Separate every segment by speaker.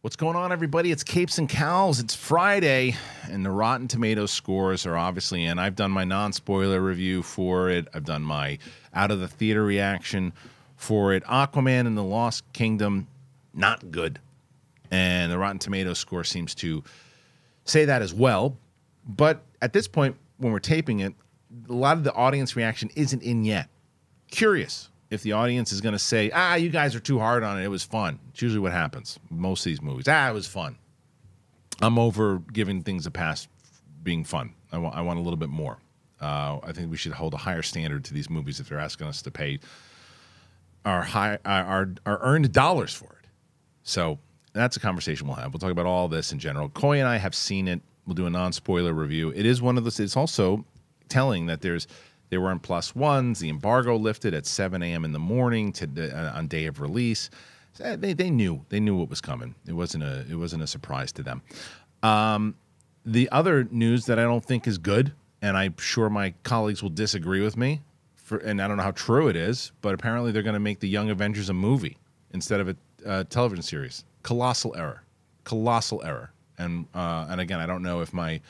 Speaker 1: What's going on, everybody? It's Capes and Cowls. It's Friday, and the Rotten Tomatoes scores are obviously in. I've done my non spoiler review for it, I've done my out of the theater reaction for it. Aquaman and the Lost Kingdom, not good. And the Rotten Tomatoes score seems to say that as well. But at this point, when we're taping it, a lot of the audience reaction isn't in yet. Curious if the audience is going to say, ah, you guys are too hard on it. It was fun. It's usually what happens. Most of these movies, ah, it was fun. I'm over giving things a pass being fun. I want, I want a little bit more. Uh, I think we should hold a higher standard to these movies if they're asking us to pay our high our our earned dollars for it. So that's a conversation we'll have. We'll talk about all this in general. Coy and I have seen it. We'll do a non spoiler review. It is one of those. It's also telling that there's they were in plus ones. The embargo lifted at 7 a.m. in the morning to uh, on day of release. So they, they knew they knew what was coming. It wasn't a it wasn't a surprise to them. Um, the other news that I don't think is good, and I'm sure my colleagues will disagree with me, for, and I don't know how true it is, but apparently they're going to make the Young Avengers a movie instead of a uh, television series. Colossal error, colossal error. And uh, and again, I don't know if my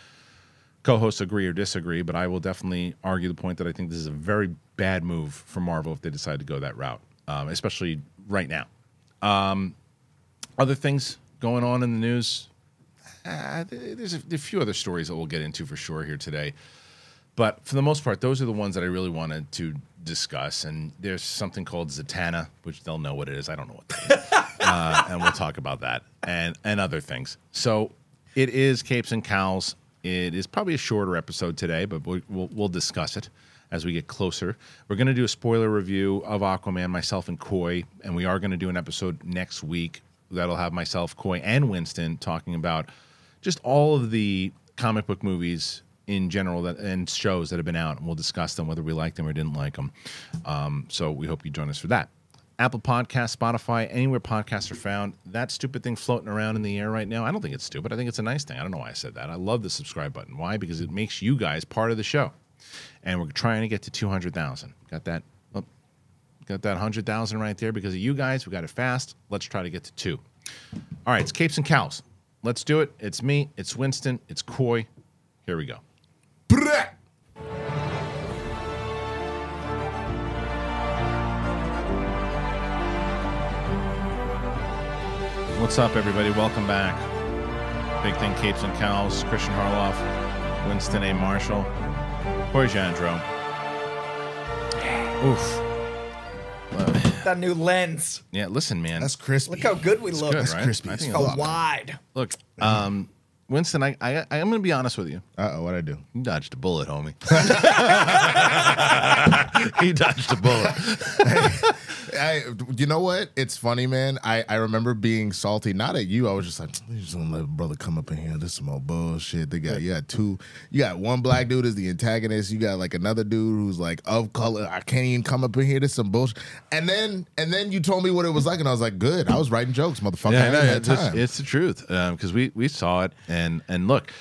Speaker 1: co-hosts agree or disagree, but I will definitely argue the point that I think this is a very bad move for Marvel if they decide to go that route, um, especially right now. Um, other things going on in the news. Uh, there's a, a, few other stories that we'll get into for sure here today, but for the most part, those are the ones that I really wanted to discuss. And there's something called Zatanna, which they'll know what it is. I don't know what that is, uh, and we'll talk about that and and other things. So it is Capes and Cowls it is probably a shorter episode today, but we'll, we'll, we'll discuss it as we get closer. We're going to do a spoiler review of Aquaman, myself and Coy, and we are going to do an episode next week that'll have myself, Coy, and Winston talking about just all of the comic book movies in general that and shows that have been out, and we'll discuss them whether we liked them or didn't like them. Um, so we hope you join us for that. Apple Podcast, Spotify, anywhere podcasts are found. That stupid thing floating around in the air right now, I don't think it's stupid. I think it's a nice thing. I don't know why I said that. I love the subscribe button. Why? Because it makes you guys part of the show. And we're trying to get to 200,000. Got that? Oh, got that 100,000 right there because of you guys. We got it fast. Let's try to get to two. All right, it's Capes and Cowls. Let's do it. It's me, it's Winston, it's Coy. Here we go. What's up, everybody? Welcome back. Big Thing Capes and Cowls, Kristian Harloff, Winston A. Marshall, Coy Jandreau. Oof.
Speaker 2: that new lens.
Speaker 1: Yeah, listen, man.
Speaker 3: That's crispy.
Speaker 2: Look how good we
Speaker 1: It's
Speaker 2: look.
Speaker 1: good,
Speaker 3: That's
Speaker 1: right?
Speaker 3: crispy
Speaker 1: I
Speaker 3: as
Speaker 1: think
Speaker 2: So
Speaker 1: it's-
Speaker 2: wide.
Speaker 1: Look, um, Winston, I, I, I am going to be honest with you.
Speaker 3: Uh oh, what'd I do?
Speaker 1: You dodged a bullet, homie. you dodged a bullet.
Speaker 3: I, you know what? It's funny, man. I, I remember being salty, not at you. I was just like, you just let brother come up in here. This is old bullshit. They got you got two. You got one black dude as the antagonist. You got like another dude who's like of color. I can't even come up in here. This is some bullshit. And then and then you told me what it was like, and I was like, good. I was writing jokes, motherfucker.
Speaker 1: Yeah, no, it's, it's the truth um, because we we saw it and and look,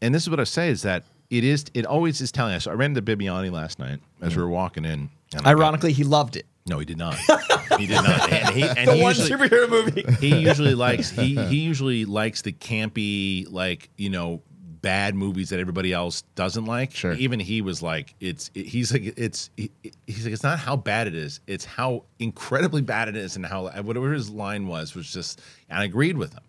Speaker 1: and this is what I say is that it is it always is telling us. I ran to Bibiani last night as we were walking in. And I got-
Speaker 2: Ironically, he loved it.
Speaker 1: no, he did not. he did not. And he, and
Speaker 2: The
Speaker 1: he
Speaker 2: one
Speaker 1: usually,
Speaker 2: superhero movie.
Speaker 1: he usually likes he he usually likes the campy like you know bad movies that everybody else doesn't like.
Speaker 3: Sure.
Speaker 1: Even he was like, it's it, he's like it's he, he's like it's not how bad it is, it's how incredibly bad it is, and how whatever his line was was just. And I agreed with him.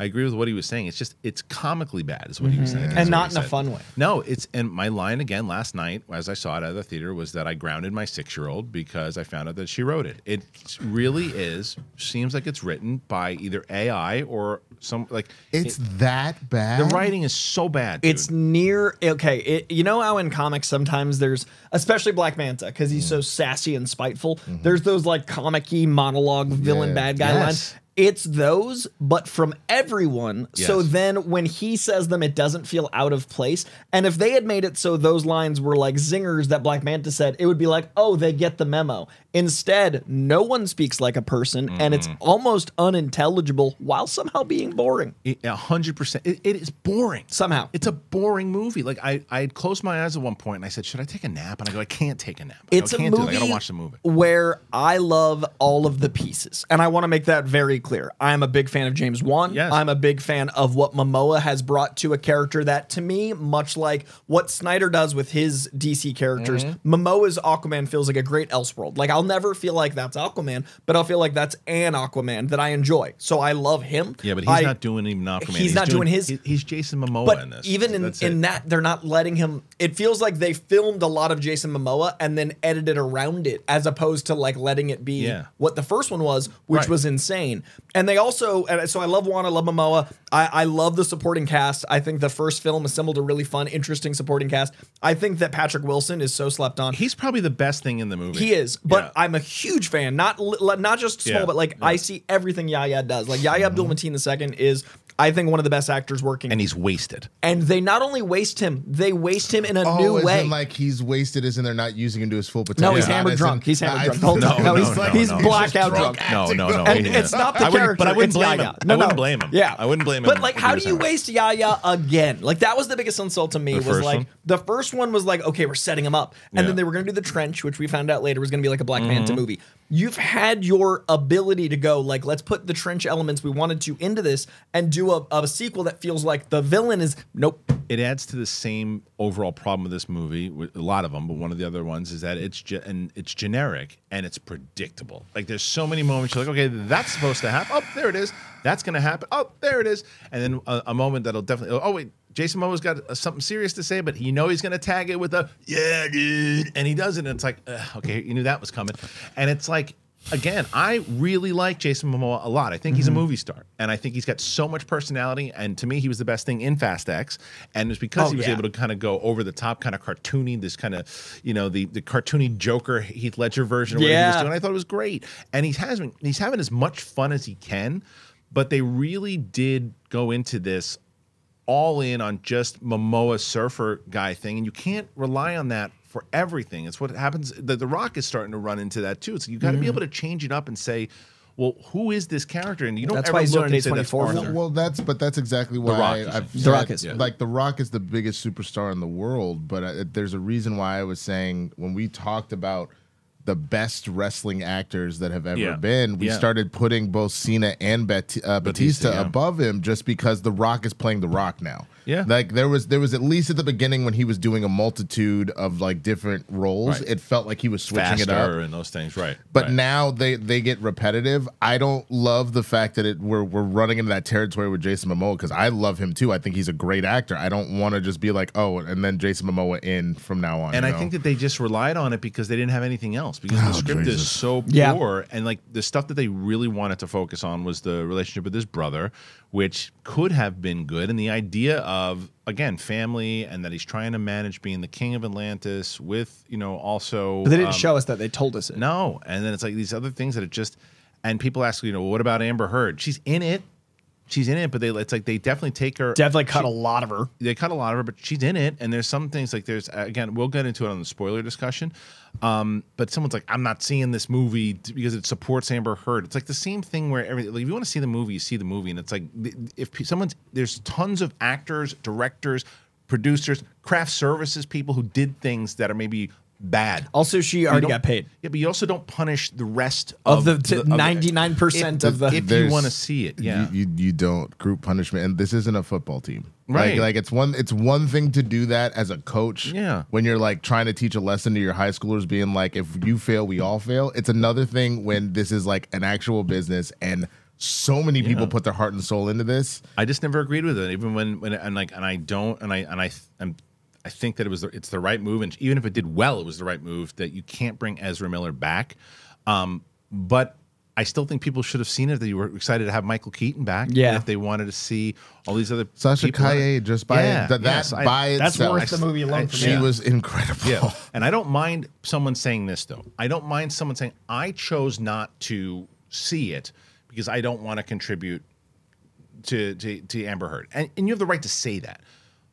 Speaker 1: I agree with what he was saying. It's just it's comically bad, is what he was mm-hmm. saying,
Speaker 2: And not
Speaker 1: he
Speaker 2: in a fun way.
Speaker 1: No, it's and my line again last night as I saw it at the theater was that I grounded my six year old because I found out that she wrote it. It really is seems like it's written by either AI or some like
Speaker 3: it's
Speaker 1: it-
Speaker 3: that bad.
Speaker 1: the writing is so bad. dude.
Speaker 2: It's near okay. It, you know how in comics sometimes there's, especially Black Manta, because he's mm. so sassy and spiteful. Mm-hmm. There's those like comic-y monologue villain
Speaker 3: Yeah.
Speaker 2: bad guy
Speaker 1: Yes.
Speaker 2: lines. It's those, but from everyone. So then when he says them, it doesn't feel out of place. And if they had made it so those lines were like zingers that Black Manta said, it would be like, oh, they get the memo. Instead, no one speaks like a person, and it's almost unintelligible while somehow being boring.
Speaker 1: A hundred percent. It, is boring.
Speaker 2: Somehow.
Speaker 1: it's a boring movie. Like I, I had closed my eyes at one point and I said, "Should I take a nap?" And I go, "I can't take a nap. I
Speaker 2: It's
Speaker 1: I
Speaker 2: a
Speaker 1: can't do
Speaker 2: movie
Speaker 1: it. I gotta watch the movie."
Speaker 2: where I love all of the pieces, and I want to make that very clear. I'm a big fan of James Wan.
Speaker 1: Yes.
Speaker 2: I'm a big fan of what Momoa has brought to a character that, to me, much like what Snyder does with his DC characters,
Speaker 1: Mm-hmm.
Speaker 2: Momoa's Aquaman feels like a great Elseworld. Like I'll never feel like that's Aquaman, but I'll feel like that's an Aquaman that I enjoy. So I love him.
Speaker 1: Yeah, but he's
Speaker 2: I-
Speaker 1: not doing even Aquaman.
Speaker 2: he's not doing his-
Speaker 1: He's Jason Momoa
Speaker 2: But
Speaker 1: in this.
Speaker 2: even in, in that, they're not letting him. It feels like they filmed a lot of Jason Momoa and then edited around it, as opposed to like letting it be
Speaker 1: Yeah.
Speaker 2: what the first one was, which
Speaker 1: Right.
Speaker 2: was insane. And they also, and so I love Wan, I love Momoa. I, I love the supporting cast. I think the first film assembled a really fun, interesting supporting cast. I think that Patrick Wilson is so slept on.
Speaker 1: he's probably the best thing in the movie.
Speaker 2: He is, but
Speaker 1: Yeah.
Speaker 2: I'm a huge fan. Not not just small,
Speaker 1: Yeah,
Speaker 2: but like
Speaker 1: yeah.
Speaker 2: I see everything Yahya does. Like Yahya Abdul Mateen II is, I think, one of the best actors working.
Speaker 1: and he's wasted.
Speaker 2: And they not only waste him, they waste him in a
Speaker 3: Oh,
Speaker 2: new
Speaker 3: as
Speaker 2: way.
Speaker 3: in like he's wasted, as in they're not using him to his full potential.
Speaker 2: no, he's
Speaker 3: Not
Speaker 2: hammered
Speaker 3: as in-
Speaker 2: drunk. He's hammered
Speaker 3: I-
Speaker 2: drunk. the
Speaker 1: No.
Speaker 2: No,
Speaker 1: no,
Speaker 2: he's,
Speaker 1: no,
Speaker 2: he's
Speaker 1: no.
Speaker 2: blackout
Speaker 3: He's
Speaker 2: drunk.
Speaker 3: drunk.
Speaker 1: No, no, no.
Speaker 2: And
Speaker 1: he-
Speaker 2: it's not the
Speaker 1: I
Speaker 2: character.
Speaker 1: but I wouldn't blame
Speaker 2: Yahya.
Speaker 1: him.
Speaker 2: No,
Speaker 1: I wouldn't
Speaker 2: no.
Speaker 1: blame him.
Speaker 2: Yeah,
Speaker 1: I wouldn't blame him
Speaker 2: But like, how do you waste Yahya again? Like that was the biggest insult to me. was
Speaker 1: first
Speaker 2: like
Speaker 1: one?
Speaker 2: the first one was like, okay, we're setting him up, and
Speaker 1: Yeah.
Speaker 2: then they were going to do the trench, which we found out later was going to be like a Black
Speaker 1: Mm-hmm.
Speaker 2: Manta movie. You've had your ability to go like, let's put the trench elements we wanted to into this and do a, a sequel that feels like the villain is nope.
Speaker 1: it adds to the same overall problem of this movie a lot of them but one of the other ones is that it's ge- and it's generic and it's predictable. Like there's so many moments you're like okay that's supposed to happen. Oh there it is. That's gonna happen. Oh there it is. And then a, a moment that'll definitely oh wait Jason Momoa's got uh, something serious to say, but you know he's gonna tag it with a "yeah, dude," and he does it, and it's like, okay, you knew that was coming, and it's like, again, I really like Jason Momoa a lot. I think he's a movie star, and I think he's got so much personality. And to me, he was the best thing in Fast X, and it's because
Speaker 2: Oh,
Speaker 1: he was
Speaker 2: yeah.
Speaker 1: able to kind of go over the top, kind of cartoony, this kind of, you know, the the cartoony Joker Heath Ledger version of what he was
Speaker 2: Yeah.
Speaker 1: doing. I thought it was great, and he's having he's having as much fun as he can. But they really did go into this all in on just Momoa surfer guy thing, and you can't rely on that for everything. It's what happens. The, the Rock is starting to run into that too. So you got to be
Speaker 2: Mm-hmm.
Speaker 1: able to change it up and say, well, who is this character? And you don't
Speaker 2: That's
Speaker 1: ever
Speaker 2: why he's
Speaker 1: look
Speaker 2: doing
Speaker 1: and say that's
Speaker 2: A24
Speaker 1: Arthur.
Speaker 2: film.
Speaker 3: Well, that's but that's exactly why
Speaker 1: Rock,
Speaker 3: I, I've
Speaker 1: said.
Speaker 2: The Rock is. Yeah.
Speaker 3: like the Rock is the biggest superstar in the world. But uh, there's a reason why I was saying when we talked about the best wrestling actors that have ever
Speaker 1: Yeah.
Speaker 3: been, we
Speaker 1: Yeah.
Speaker 3: started putting both Cena and Bet- uh, Batista,
Speaker 1: Batista, yeah.
Speaker 3: above him just because the Rock is playing the Rock now.
Speaker 1: Yeah.
Speaker 3: like there was there was at least at the beginning when he was doing a multitude of like different roles,
Speaker 1: Right.
Speaker 3: it felt like he was switching it up.
Speaker 1: Faster and those things, right?
Speaker 3: But
Speaker 1: right.
Speaker 3: now they they get repetitive. I don't love the fact that it we're we're running into that territory with Jason Momoa because I love him too. I think he's a great actor. I don't want to just be like, oh, and then Jason Momoa in from now on.
Speaker 1: And I
Speaker 3: know?
Speaker 1: think that they just relied on it because they didn't have anything else. Because the
Speaker 3: Oh,
Speaker 1: script
Speaker 3: Jesus.
Speaker 1: is so
Speaker 2: Yeah.
Speaker 1: poor, and like the stuff that they really wanted to focus on was the relationship with his brother, which could have been good, and the idea of again family, and that he's trying to manage being the king of Atlantis with you know also.
Speaker 2: But they didn't
Speaker 1: um,
Speaker 2: show us that. They told us it.
Speaker 1: No, and then it's like these other things that are just, and people ask, you know, what about Amber Heard? She's in it. She's in it, but they it's like they definitely take her.
Speaker 2: Definitely cut
Speaker 1: she-
Speaker 2: a lot of her.
Speaker 1: they cut a lot of her, but she's in it. And there's some things like there's again, we'll get into it on the spoiler discussion. Um, but someone's like, I'm not seeing this movie because it supports Amber Heard. It's like the same thing where every like, if you want to see the movie, you see the movie, and it's like if someone's there's tons of actors, directors, producers, craft services people who did things that are maybe bad.
Speaker 2: Also, she already got paid.
Speaker 1: Yeah, but you also don't punish the rest
Speaker 2: Of
Speaker 1: of,
Speaker 2: the t-
Speaker 1: of
Speaker 2: 99% of the-
Speaker 1: If you want to see it, yeah.
Speaker 3: you, you you don't group punishment, and this isn't a football team,
Speaker 1: Right.
Speaker 3: Like, like it's one it's one thing to do that as a coach,
Speaker 1: Yeah.
Speaker 3: When you're like trying to teach a lesson to your high schoolers, being like, if you fail, we all fail. It's another thing when this is like an actual business and. So many people put their heart and soul into this.
Speaker 1: I just never agreed with it, even when when and like and I don't and I and I and I think that it was it's the right move, and even if it did well, it was the right move. That you can't bring Ezra Miller back, um, but I still think people should have seen it. That you were excited to have Michael Keaton back,
Speaker 2: Yeah.
Speaker 1: and if they wanted to see all these other
Speaker 3: Sasha
Speaker 1: people.
Speaker 3: Calle just by
Speaker 1: Yeah,
Speaker 3: that, that
Speaker 1: yes, I-
Speaker 3: by
Speaker 2: That's
Speaker 3: itself,
Speaker 2: worth the movie alone
Speaker 1: I-
Speaker 2: for
Speaker 3: She
Speaker 2: me.
Speaker 1: Yeah.
Speaker 3: was incredible.
Speaker 1: Yeah. And I don't mind someone saying this though. I don't mind someone saying I chose not to see it because I don't want to contribute to to, to Amber Heard. And, and you have the right to say that.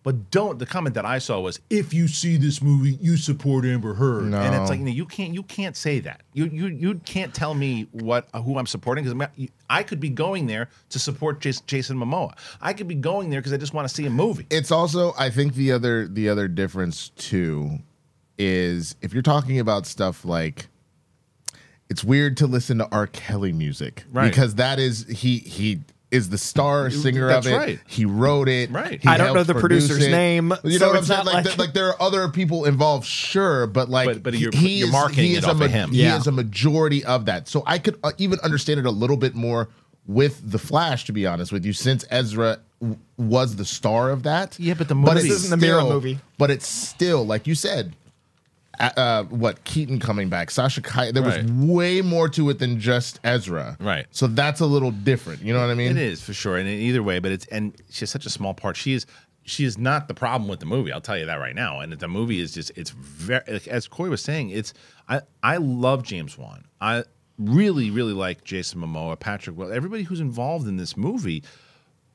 Speaker 1: But don't. The comment that I saw was, "If you see this movie, you support Amber Heard." And it's like you, know, you can't you can't say that. You you you can't tell me what who I'm supporting because I could be going there to support Jason Momoa. I could be going there because I just want to see a movie.
Speaker 3: it's also I think the other the other difference too is if you're talking about stuff like it's weird to listen to R. Kelly music
Speaker 1: Right.
Speaker 3: because that is he he is the star singer
Speaker 1: That's
Speaker 3: of it.
Speaker 1: right.
Speaker 3: He wrote it.
Speaker 1: Right.
Speaker 3: He
Speaker 2: I don't know the producer's
Speaker 3: it.
Speaker 2: name,
Speaker 3: You
Speaker 2: so
Speaker 3: know what I'm saying? Like,
Speaker 2: like-
Speaker 3: th- like there are other people involved, sure, but like
Speaker 1: But- but
Speaker 3: he-
Speaker 1: you're-
Speaker 3: he
Speaker 1: you're
Speaker 3: is-
Speaker 1: marketing
Speaker 3: he
Speaker 1: it
Speaker 3: is
Speaker 1: off
Speaker 3: a
Speaker 1: of him.
Speaker 3: He
Speaker 2: Yeah.
Speaker 3: is a majority of that. So I could uh, even understand it a little bit more with the Flash, to be honest with you, since Ezra w- was the star of that.
Speaker 1: Yeah, but the
Speaker 3: But
Speaker 1: movie-
Speaker 3: it's
Speaker 2: This isn't the Mira
Speaker 3: still-
Speaker 2: movie.
Speaker 3: But it's still like you said. Uh, what Keaton coming back, Sasha Calle. There was way more to it than just Ezra.
Speaker 1: Right.
Speaker 3: So that's a little different. You know what I mean?
Speaker 1: It is for sure, and in either way, but it's and she's such a small part. She is she is not the problem with the movie. I'll tell you that right now. And the movie is just it's very like, as Coy was saying. It's I I love James Wan. I really really like Jason Momoa, Patrick. Well, everybody who's involved in this movie.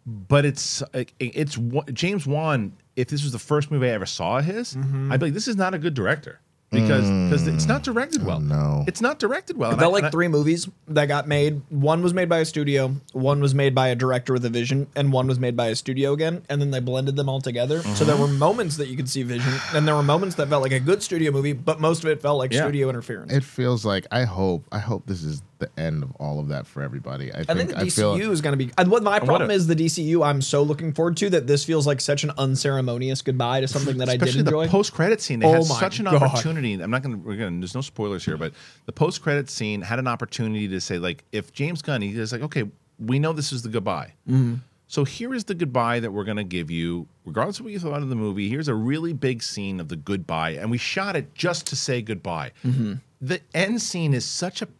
Speaker 1: But it's it's James Wan. If this was the first movie I ever saw of his,
Speaker 2: Mm-hmm.
Speaker 1: I'd be like, this is not a good director because because it's not hmm. directed well.
Speaker 3: no.
Speaker 1: it's not directed well.
Speaker 2: I
Speaker 1: And I-
Speaker 2: like
Speaker 1: I-
Speaker 2: three movies that got made. One was made by a studio, one was made by a director with a vision, and one was made by a studio again. And then they blended them all together. So mm-hmm. there were moments that you could see vision, and there were moments that felt like a good studio movie, but most of it felt like
Speaker 1: Yeah.
Speaker 2: studio interference.
Speaker 3: it feels like I hope I hope this is the end of all of that for everybody. I
Speaker 2: I
Speaker 3: think
Speaker 2: think the
Speaker 3: I feel
Speaker 2: DCU is going to be. And what my problem
Speaker 1: what a-
Speaker 2: is, the DCU. I'm so looking forward to that. This feels like such an unceremonious goodbye to something that I did
Speaker 1: Especially
Speaker 2: enjoy.
Speaker 1: the post credit scene. They
Speaker 2: Oh
Speaker 1: had
Speaker 2: my
Speaker 1: such an
Speaker 2: God.
Speaker 1: opportunity. I'm not going to. We're going. There's no spoilers here, but the post credit scene had an opportunity to say, like, if James Gunn, he was like, okay, we know this is the goodbye.
Speaker 2: Mm-hmm.
Speaker 1: So here is the goodbye that we're going to give you, regardless of what you thought of the movie. Here's a really big scene of the goodbye, and we shot it just to say goodbye.
Speaker 2: Mm-hmm.
Speaker 1: The end scene is such a s-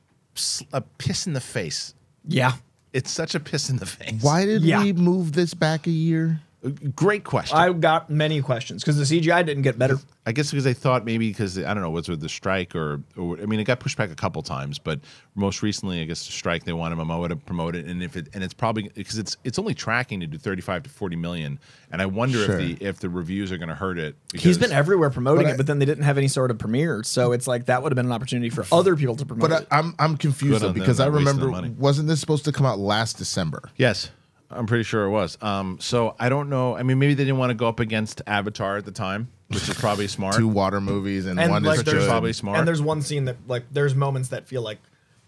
Speaker 1: a piss in the face.
Speaker 2: yeah.
Speaker 1: It's such a piss in the face.
Speaker 3: Why did
Speaker 2: Yeah.
Speaker 3: we move this back a year?
Speaker 1: Great question.
Speaker 2: I got many questions because the CGI didn't get better.
Speaker 1: I guess because they thought maybe because I don't know what's with the strike or, or I mean it got pushed back a couple times, but most recently I guess the strike they wanted Momoa to promote it, and if it and it's probably because it's it's only tracking to do thirty five to forty million, and I wonder
Speaker 3: Sure.
Speaker 1: if the if the reviews are going to hurt it.
Speaker 2: He's been everywhere promoting
Speaker 3: But
Speaker 2: it, but then they didn't have any sort of premiere. So it's like that would have been an opportunity for other people to promote
Speaker 3: But
Speaker 2: it.
Speaker 3: I, I'm I'm confused though because I remember wasn't this supposed to come out last December?
Speaker 1: yes. I'm pretty sure it was. Um, so I don't know. I mean, maybe they didn't want to go up against Avatar at the time, which is probably smart.
Speaker 3: Two water movies and,
Speaker 2: and
Speaker 3: one
Speaker 2: like
Speaker 3: is
Speaker 2: there's
Speaker 3: good.
Speaker 1: probably smart.
Speaker 2: And there's one scene that like there's moments that feel like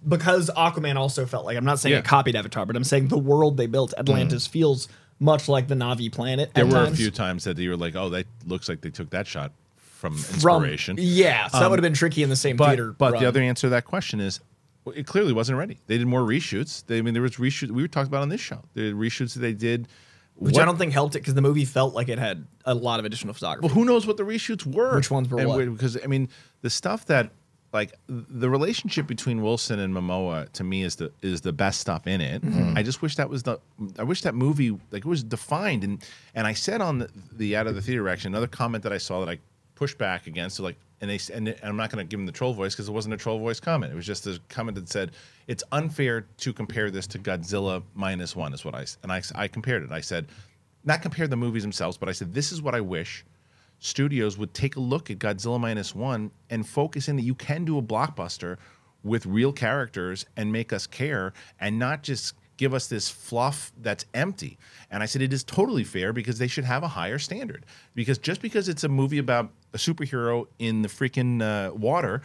Speaker 2: because Aquaman also felt like I'm not saying
Speaker 1: Yeah.
Speaker 2: it copied Avatar, but I'm saying the world they built, Atlantis, feels much like the Navi planet.
Speaker 1: there
Speaker 2: at
Speaker 1: were a
Speaker 2: times.
Speaker 1: few times that you were like, "Oh, that looks like they took that shot from
Speaker 2: from
Speaker 1: inspiration."
Speaker 2: Yeah, so that
Speaker 1: Um,
Speaker 2: would have been tricky in the same
Speaker 1: but,
Speaker 2: theater.
Speaker 1: But
Speaker 2: run.
Speaker 1: the other answer to that question is, well, it clearly wasn't ready. They did more reshoots. They, I mean, there was reshoots. We were talking about on this show. The reshoots that they did.
Speaker 2: which
Speaker 1: what-
Speaker 2: I don't think helped it because the movie felt like it had a lot of additional photography.
Speaker 1: Well, who knows what the reshoots were?
Speaker 2: Which ones were
Speaker 1: And
Speaker 2: what?
Speaker 1: Because I mean, the stuff that like the relationship between Wilson and Momoa to me is the is the best stuff in it.
Speaker 2: Mm-hmm.
Speaker 1: I just wish that was the I wish that movie like it was defined and and I said on the, the out of the theater reaction another comment that I saw that I pushed back against so like and they and, I'm not going to give them the troll voice because it wasn't a troll voice comment. It was just a comment that said it's unfair to compare this to Godzilla minus one is what I and I I compared it. I said not compare the movies themselves, but I said this is what I wish studios would take a look at Godzilla minus one and focus in that you can do a blockbuster with real characters and make us care and not just give us this fluff that's empty. And I said it is totally fair because they should have a higher standard. Because just because it's a movie about a superhero in the freaking uh, water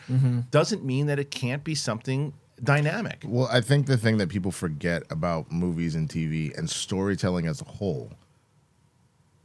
Speaker 1: doesn't mean that it can't be something dynamic.
Speaker 3: Well, I think the thing that people forget about movies and TV and storytelling as a whole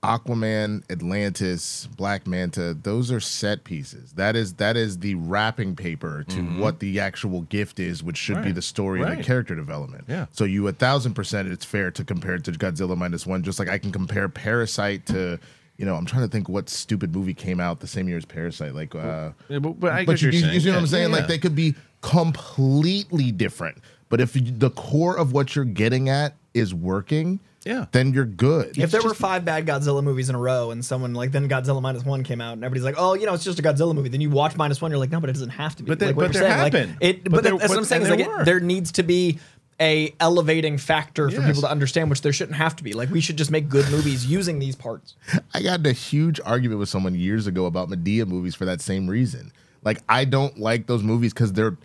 Speaker 3: Aquaman, Atlantis, Black Manta, those are set pieces. That is that is the wrapping paper to what the actual gift is, which should be
Speaker 1: Mm-hmm. Right.
Speaker 3: the story and the character development.
Speaker 1: Yeah.
Speaker 3: So you a thousand percent it's fair to compare it to Godzilla minus one, just like I can compare Parasite to you know, I'm trying to think what stupid movie came out the same year as Parasite. Like uh
Speaker 1: Yeah, but, but I
Speaker 3: but you, you- you see what I'm saying?
Speaker 1: yeah,
Speaker 3: Like they could be completely different. But if you, the core of what you're getting at is working,
Speaker 1: Yeah.
Speaker 3: then you're good.
Speaker 2: if there were five bad Godzilla movies in a row and someone like then Godzilla minus one came out and everybody's like, oh, you know, it's just a Godzilla movie. Then you watch minus one, you're like, no, but it doesn't have to be.
Speaker 1: But they-
Speaker 2: like what
Speaker 1: but
Speaker 2: you're
Speaker 1: there
Speaker 2: saying. Like, it,
Speaker 1: But
Speaker 2: but,
Speaker 1: there-
Speaker 2: that's what I'm saying.
Speaker 1: and
Speaker 2: Is like
Speaker 1: there
Speaker 2: it, there needs to be a elevating factor for
Speaker 1: Yes.
Speaker 2: people to understand, which there shouldn't have to be. Like we should just make good movies using these parts.
Speaker 3: I got in a huge argument with someone years ago about Madea movies for that same reason. Like I don't like those movies because they're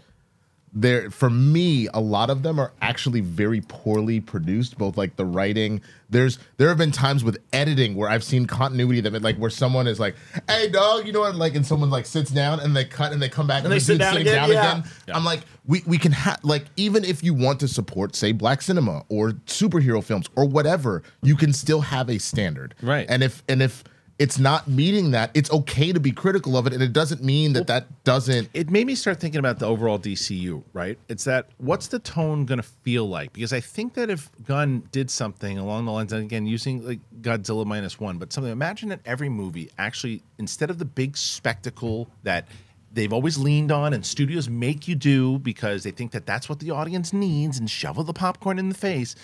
Speaker 3: they're for me a lot of them are actually very poorly produced both like the writing there's there have been times with editing where i've seen continuity that like where someone is like hey dog you know what like and someone like sits down and they cut and they come back and,
Speaker 2: they
Speaker 3: the
Speaker 2: sit down again, yeah.
Speaker 1: Yeah.
Speaker 3: i'm like we, we can have like even if you want to support say black cinema or superhero films or whatever you can still have a standard
Speaker 1: Right.
Speaker 3: and if and if it's not meeting that it's okay to be critical of it and it doesn't mean that that doesn't
Speaker 1: it made me start thinking about the overall DCU, right? It's that what's the tone going to feel like? Because I think that if Gunn did something along the lines, and again, using like Godzilla minus one, but something, imagine that every movie actually, instead of the big spectacle that they've always leaned on and studios make you do because they think that that's what the audience needs and shovel the popcorn in the face,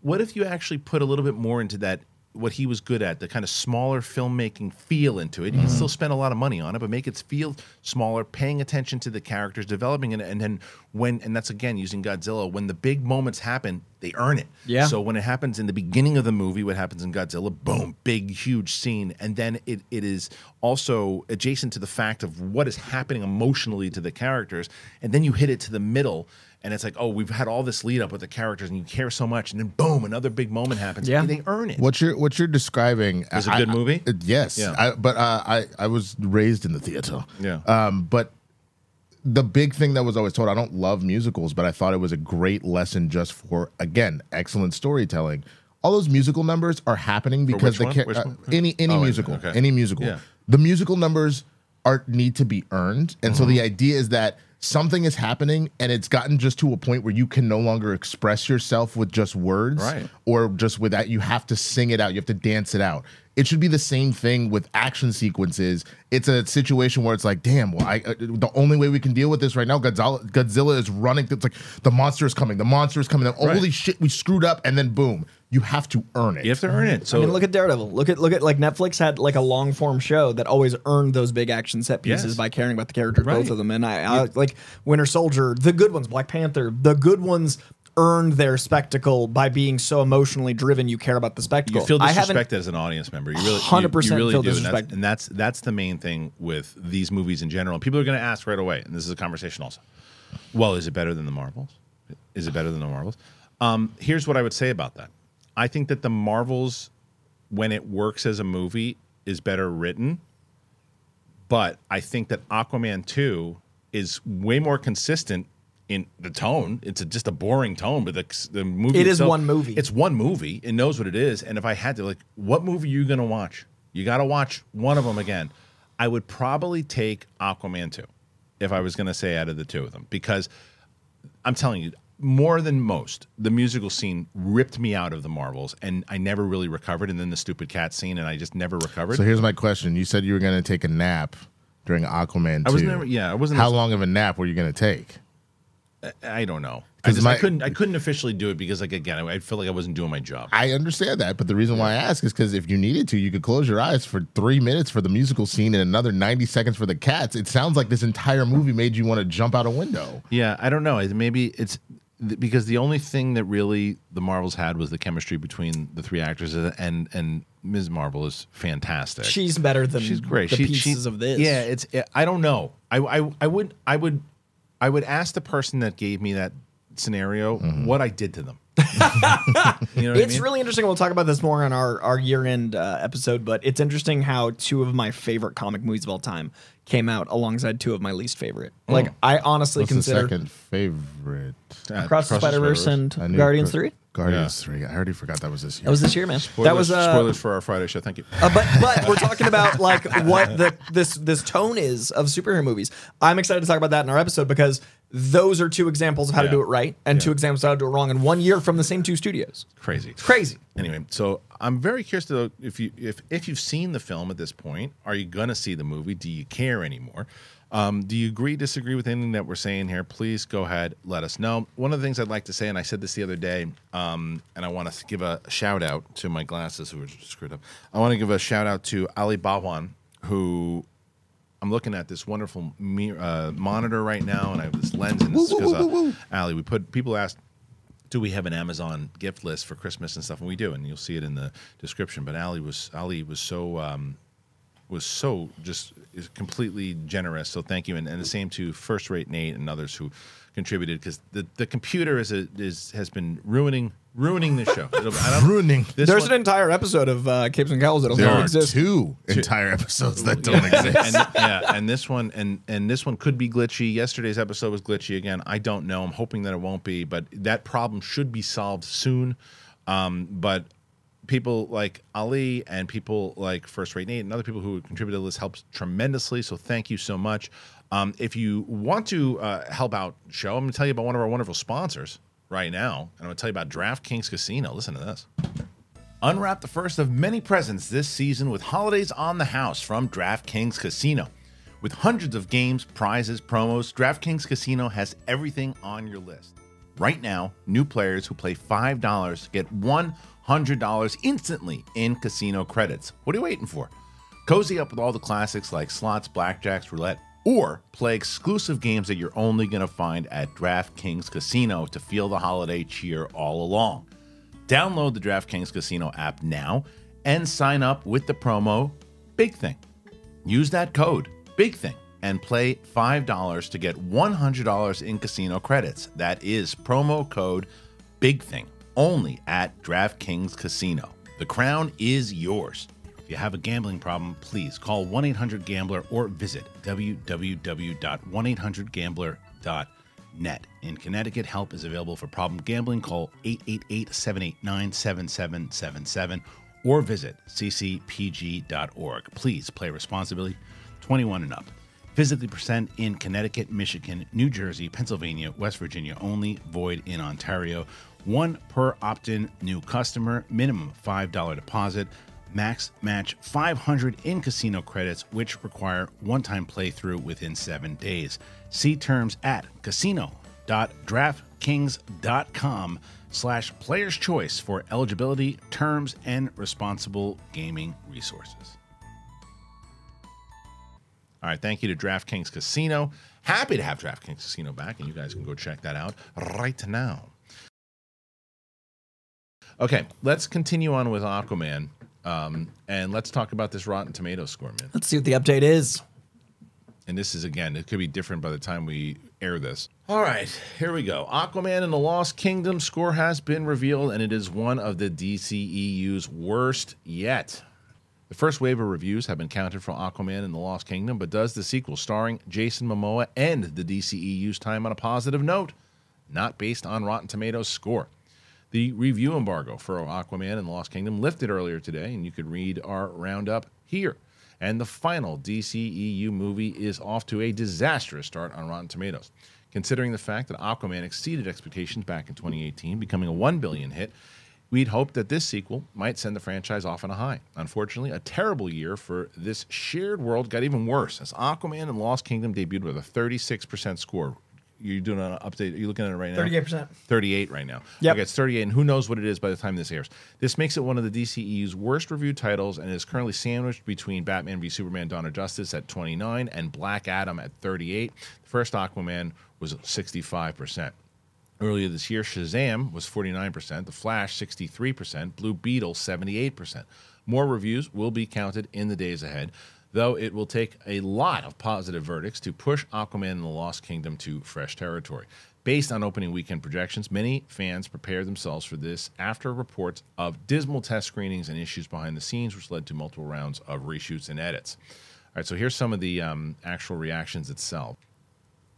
Speaker 1: what if you actually put a little bit more into that? What he was good at, the kind of smaller filmmaking feel into it. He still mm-hmm. spent a lot of money on it, but make it feel smaller, paying attention to the characters, developing it, and then when, and that's again using Godzilla. When the big moments happen, they earn it.
Speaker 2: Yeah.
Speaker 1: So when it happens in the beginning of the movie, what happens in Godzilla, boom, big, huge scene, and then it, it is also adjacent to the fact of what is happening emotionally to the characters, and then you hit it to the middle. And it's like, oh, we've had all this lead up with the characters, and you care so much, and then boom, another big moment happens.
Speaker 2: Yeah.
Speaker 1: and they earn it.
Speaker 3: What you're what you're describing
Speaker 1: Is a good
Speaker 3: I-
Speaker 1: movie?
Speaker 3: uh, yes,
Speaker 1: Yeah.
Speaker 3: I, but uh, I I was raised in the theater.
Speaker 1: Yeah.
Speaker 3: Um, but the big thing that was always told, I don't love musicals, but I thought it was a great lesson just for again excellent storytelling. All those musical numbers are happening because
Speaker 1: which
Speaker 3: the
Speaker 1: one?
Speaker 3: ca- uh, any any
Speaker 1: Oh,
Speaker 3: musical,
Speaker 1: okay.
Speaker 3: any musical,
Speaker 1: Yeah.
Speaker 3: the musical numbers are need to be earned, and so the
Speaker 1: Mm-hmm.
Speaker 3: idea is that something is happening and it's gotten just to a point where you can no longer express yourself with just words
Speaker 1: Right.
Speaker 3: or just with that you have to sing it out you have to dance it out it should be the same thing with action sequences it's a situation where it's like damn well I, uh, the only way we can deal with this right now godzilla godzilla is running it's like the monster is coming the monster is coming holy
Speaker 1: Right.
Speaker 3: shit we screwed up and then boom you have to earn it
Speaker 1: You have to earn it. So
Speaker 2: I mean, look at Daredevil. Look at look at like Netflix had like a long form show that always earned those big action set pieces
Speaker 1: Yes.
Speaker 2: by caring about the characters,
Speaker 1: Right.
Speaker 2: both of them. And I, I like Winter Soldier, the good ones, Black Panther, the good ones earned their spectacle by being so emotionally driven. You care about the spectacle.
Speaker 1: you feel disrespected as an audience member. You really,
Speaker 2: 100%
Speaker 1: you, you really
Speaker 2: feel
Speaker 1: do, and that's,
Speaker 2: disrespected.
Speaker 1: and that's that's the main thing with these movies in general. People are going to ask right away, and this is a conversation also. Well, is it better than the Marvels? Is it better than the Marvels? Um, here's what I would say about that. I think that the Marvels, when it works as a movie, is better written. But I think that Aquaman 2 is way more consistent in the tone. It's a, just a boring tone, but the, the movie
Speaker 2: It is
Speaker 1: itself-
Speaker 2: one movie.
Speaker 1: It's one movie. It knows what it is. And if I had to, like, what movie are you going to watch? You got to watch one of them again. I would probably take Aquaman 2 if I was going to say out of the two of them because I'm telling you, more than most, the musical scene ripped me out of the Marvels, and I never really recovered. And then the stupid cat scene, and I just never recovered.
Speaker 3: so here's my question you said you were going to take a nap during aquaman 2
Speaker 1: I was never, yeah, I wasn't.
Speaker 3: how long of a nap were you going to take
Speaker 1: I don't know. I
Speaker 3: 'Cause
Speaker 1: just I couldn't I couldn't officially do it because like again I, I feel like I wasn't doing my job.
Speaker 3: I understand that, but the reason why I ask is because if you needed to, you could close your eyes for three minutes for the musical scene and another 90 seconds for the cats. It sounds like this entire movie made you want to jump out a window.
Speaker 1: Yeah, I don't know. Maybe it's th- because the only thing that really the Marvels had was the chemistry between the three actors, uh, and and Ms. Marvel is fantastic.
Speaker 2: She's better than
Speaker 1: she's great.
Speaker 2: the
Speaker 1: she,
Speaker 2: pieces
Speaker 1: she-
Speaker 2: of this.
Speaker 1: Yeah, it's. I don't know. I, I I would I would I would ask the person that gave me that scenario what I did to them. you know what I
Speaker 2: It's
Speaker 1: mean?
Speaker 2: really interesting. We'll talk about this more on our, our year end uh, episode, but it's interesting how two of my favorite comic movies of all time came out alongside two of my least favorite. Like, I honestly
Speaker 3: What's the
Speaker 2: consider
Speaker 3: second favorite?
Speaker 1: Uh,
Speaker 2: Across the Spider Verse
Speaker 1: Spider-Verse.
Speaker 2: and
Speaker 3: I knew-
Speaker 2: Guardians 3.
Speaker 3: 3. I already forgot that was this year.
Speaker 2: That was this year, man.
Speaker 1: Spoilers,
Speaker 2: that was uh,
Speaker 1: spoilers for our Friday show. Thank you.
Speaker 2: Uh, but but we're talking about like what the this this tone is of superhero movies. I'm excited to talk about that in our episode because those are two examples of how to do it right and two examples of how to do it wrong in one year from the same two studios.
Speaker 1: Crazy.
Speaker 2: It's crazy.
Speaker 1: Anyway, so I'm very curious to know if you if if you've seen the film at this point, are you gonna see the movie? Do you care anymore? Um, do you agree, disagree with anything that we're saying here? Please go ahead, let us know. One of the things I'd like to say, and I said this the other day, um, and I want to give a shout out to my glasses who were screwed up. I want to give a shout out to Ali Bawan, who I'm looking at this wonderful mir- uh, monitor right now, and I have this lens. And this because uh, Ali, we put people asked do we have an Amazon gift list for Christmas and stuff? And we do, and you'll see it in the description. But Ali was Ali was so um, was so just is completely generous. So thank you, and, and the same to First Rate Nate and others who contributed because the, the computer is a, is has been ruining ruining the show. It'll- I don't-
Speaker 3: Ruining.
Speaker 1: this
Speaker 2: There's
Speaker 1: one-
Speaker 2: an entire episode of uh, Capes and Cowls that'll
Speaker 3: There are
Speaker 2: exist.
Speaker 3: two entire episodes that don't exist.
Speaker 1: and, yeah, and this one and and this one could be glitchy. Yesterday's episode was glitchy again. I don't know. I'm hoping that it won't be, but that problem should be solved soon. Um, but people like Ali and people like First Rate Nate and other people who contributed to this helps tremendously. So thank you so much. Um, if you want to uh, help out show, I'm going to tell you about one of our wonderful sponsors right now, and I'm going to tell you about DraftKings Casino. Listen to this. Unwrap the first of many presents this season with holidays on the house from DraftKings Casino. With hundreds of games, prizes, promos, DraftKings Casino has everything on your list. Right now, new players who play $5 get $100 instantly in casino credits. What are you waiting for? Cozy up with all the classics like slots, blackjacks, roulette, or play exclusive games that you're only going to find at DraftKings Casino to feel the holiday cheer all along. Download the DraftKings Casino app now and sign up with the promo Big Thing. Use that code Big Thing and play $5 to get $100 in casino credits. That is promo code Big Thing only at DraftKings Casino. The crown is yours. If you have a gambling problem, please call 1 800 Gambler or visit www.1800Gambler.net. In Connecticut, help is available for problem gambling. Call 888 789 7777 or visit ccpg.org. Please play responsibly, 21 and up. Physically present in Connecticut, Michigan, New Jersey, Pennsylvania, West Virginia only, void in Ontario. One per opt in new customer, minimum $5 deposit, max match 500 in casino credits, which require one time playthrough within seven days. See terms at casino.draftkings.com slash player's choice for eligibility, terms, and responsible gaming resources. All right, thank you to DraftKings Casino. Happy to have DraftKings Casino back, and you guys can go check that out right now. Okay, let's continue on with Aquaman, um, and let's talk about this Rotten Tomatoes score, man.
Speaker 2: Let's see what the update is.
Speaker 1: And this is again, it could be different by the time we air this. All right, here we go. Aquaman and the Lost Kingdom score has been revealed, and it is one of the DCEU's worst yet. The first wave of reviews have been counted for Aquaman and the Lost Kingdom, but does the sequel starring Jason Momoa end the DCEU's time on a positive note? Not based on Rotten Tomatoes score. The review embargo for Aquaman and Lost Kingdom lifted earlier today, and you could read our roundup here. And the final DCEU movie is off to a disastrous start on Rotten Tomatoes. Considering the fact that Aquaman exceeded expectations back in 2018, becoming a 1 billion hit, we'd hoped that this sequel might send the franchise off on a high. Unfortunately, a terrible year for this shared world got even worse as Aquaman and Lost Kingdom debuted with a 36% score. You're doing an update. You're looking at it right now.
Speaker 2: 38%.
Speaker 1: 38 right now.
Speaker 2: Yeah,
Speaker 1: Okay, it's 38, and who knows what it is by the time this airs. This makes it one of the DCEU's worst reviewed titles and is currently sandwiched between Batman v Superman Dawn of Justice at 29 and Black Adam at 38. The first Aquaman was 65%. Earlier this year, Shazam was 49%, The Flash 63%, Blue Beetle 78%. More reviews will be counted in the days ahead, though it will take a lot of positive verdicts to push Aquaman and the Lost Kingdom to fresh territory. Based on opening weekend projections, many fans prepared themselves for this after reports of dismal test screenings and issues behind the scenes, which led to multiple rounds of reshoots and edits. All right, so here's some of the um, actual reactions itself.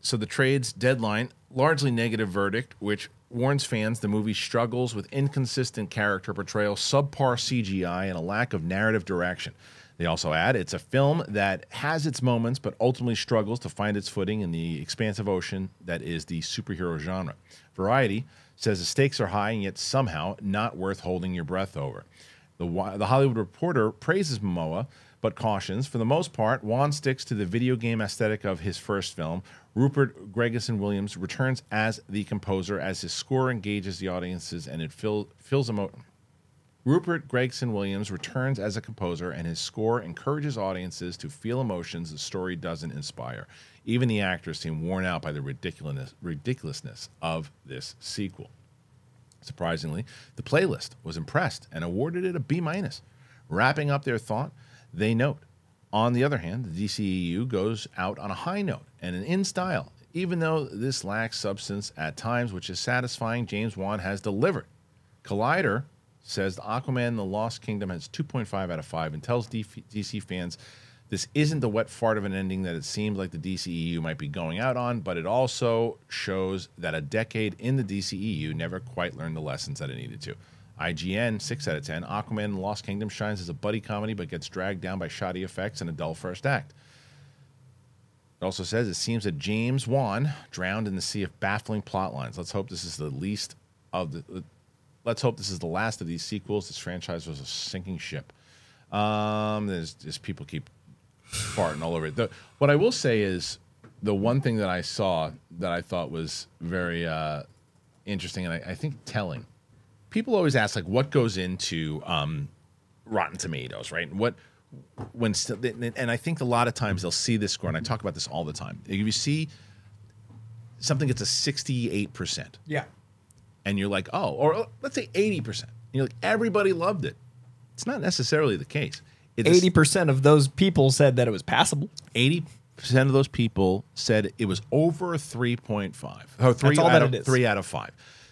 Speaker 1: So the trade's deadline, largely negative verdict, which warns fans the movie struggles with inconsistent character portrayal, subpar CGI, and a lack of narrative direction. They also add it's a film that has its moments, but ultimately struggles to find its footing in the expansive ocean that is the superhero genre. Variety says the stakes are high and yet somehow not worth holding your breath over. The, the Hollywood Reporter praises Momoa, but cautions for the most part, Wan sticks to the video game aesthetic of his first film. Rupert Gregerson Williams returns as the composer as his score engages the audiences and it fill, fills emo- Rupert Gregson Williams returns as a composer, and his score encourages audiences to feel emotions the story doesn't inspire. Even the actors seem worn out by the ridiculousness, ridiculousness of this sequel. surprisingly, the playlist was impressed and awarded it a B minus. Wrapping up their thought, they note. On the other hand, the DCEU goes out on a high note and an in style. Even though this lacks substance at times, which is satisfying, James Wan has delivered. Collider says Aquaman the Lost Kingdom has 2.5 out of 5 and tells DC fans this isn't the wet fart of an ending that it seems like the DCEU might be going out on, but it also shows that a decade in the DCEU never quite learned the lessons that it needed to. IGN, 6 out of 10. Aquaman the Lost Kingdom shines as a buddy comedy, but gets dragged down by shoddy effects and a dull first act. It also says it seems that James Wan drowned in the sea of baffling plot lines. Let's hope this is the least of the. Let's hope this is the last of these sequels. This franchise was a sinking ship. Um, there's just people keep farting all over it. The, what I will say is the one thing that I saw that I thought was very uh, interesting and I, I, think telling. People always ask like what goes into um, Rotten Tomatoes, right? And what when and I think a lot of times they'll see this score, and I talk about this all the time. If you see something gets a sixty-eight percent,
Speaker 2: yeah,
Speaker 1: and you're like, oh, or uh, let's say eighty percent, you're like, everybody loved it. It's not necessarily the case.
Speaker 2: It's Eighty percent of those people said that it was passable.
Speaker 1: Eighty percent of those people said it was over three point five. Or three That's all out that of, it is. Three out of five.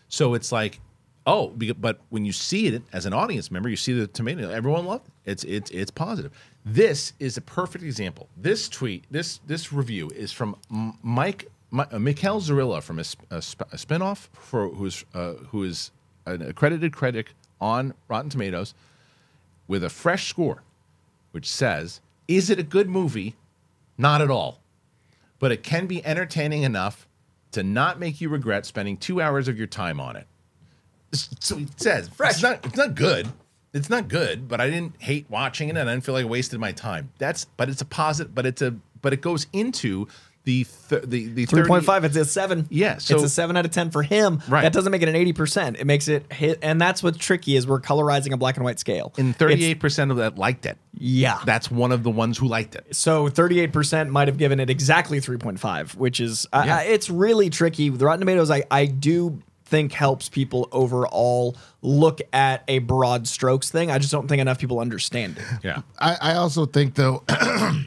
Speaker 1: So it's like, oh, but when you see it as an audience member, you see the tomato. Everyone loved it. It's it's it's positive. This is a perfect example. This tweet, this this review is from Mike uh, Mikel Zarilla from a, a, a spinoff for who's uh, who is an accredited critic on Rotten Tomatoes with a fresh score which says, Is it a good movie? Not at all. But it can be entertaining enough to not make you regret spending two hours of your time on it. So it says, Fresh. It's not, it's not good. It's not good, but I didn't hate watching it and I didn't feel like I wasted my time. That's but it's a positive, but it's a but it goes into the th- the the
Speaker 2: three point five. It's a seven.
Speaker 1: Yeah, so
Speaker 2: it's a seven out of ten for him. Right. That doesn't make it an eighty percent. It makes it hit, and that's what's tricky is we're colorizing a black and white scale.
Speaker 1: And thirty eight percent of that liked it.
Speaker 2: Yeah,
Speaker 1: that's one of the ones who liked it.
Speaker 2: So thirty eight percent might have given it exactly three point five, which is yeah. uh, it's really tricky. The Rotten Tomatoes, I I do think helps people overall look at a broad strokes thing. I just don't think enough people understand it.
Speaker 1: Yeah,
Speaker 3: I, I also think though.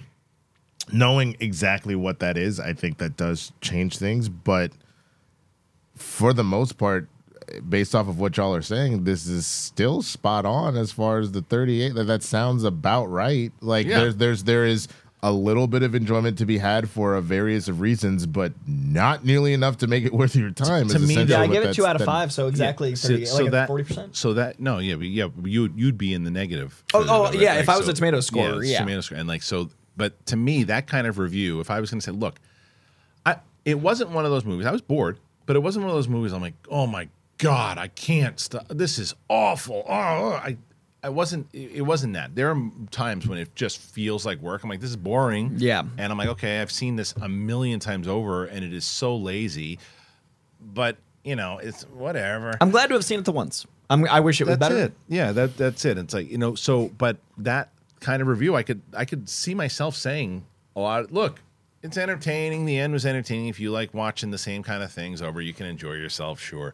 Speaker 3: knowing exactly what that is, I think that does change things. But for the most part, based off of what y'all are saying, this is still spot on as far as the 38. That that sounds about right. Like yeah. there's there's there is a little bit of enjoyment to be had for a various of reasons, but not nearly enough to make it worth your time.
Speaker 2: To, to me, yeah, I give it two out of five, so exactly yeah. 30, so, like that forty percent.
Speaker 1: So that no, yeah, yeah, you you'd be in the negative.
Speaker 2: Oh, oh right? yeah, like, if I was so, a tomato scorer, yeah, yeah.
Speaker 1: tomato score, and like so but to me, that kind of review, if I was going to say, look, I it wasn't one of those movies. I was bored, but it wasn't one of those movies. I'm like, oh my god, I can't stop. This is awful. Oh, oh I. I wasn't. It wasn't that. There are times when it just feels like work. I'm like, this is boring.
Speaker 2: Yeah.
Speaker 1: And I'm like, okay, I've seen this a million times over, and it is so lazy. But you know, it's whatever.
Speaker 2: I'm glad to have seen it the once. I'm, I wish it was
Speaker 1: that's
Speaker 2: better.
Speaker 1: It. Yeah, that that's it. It's like you know. So, but that kind of review, I could I could see myself saying a lot. Look, it's entertaining. The end was entertaining. If you like watching the same kind of things over, you can enjoy yourself, sure.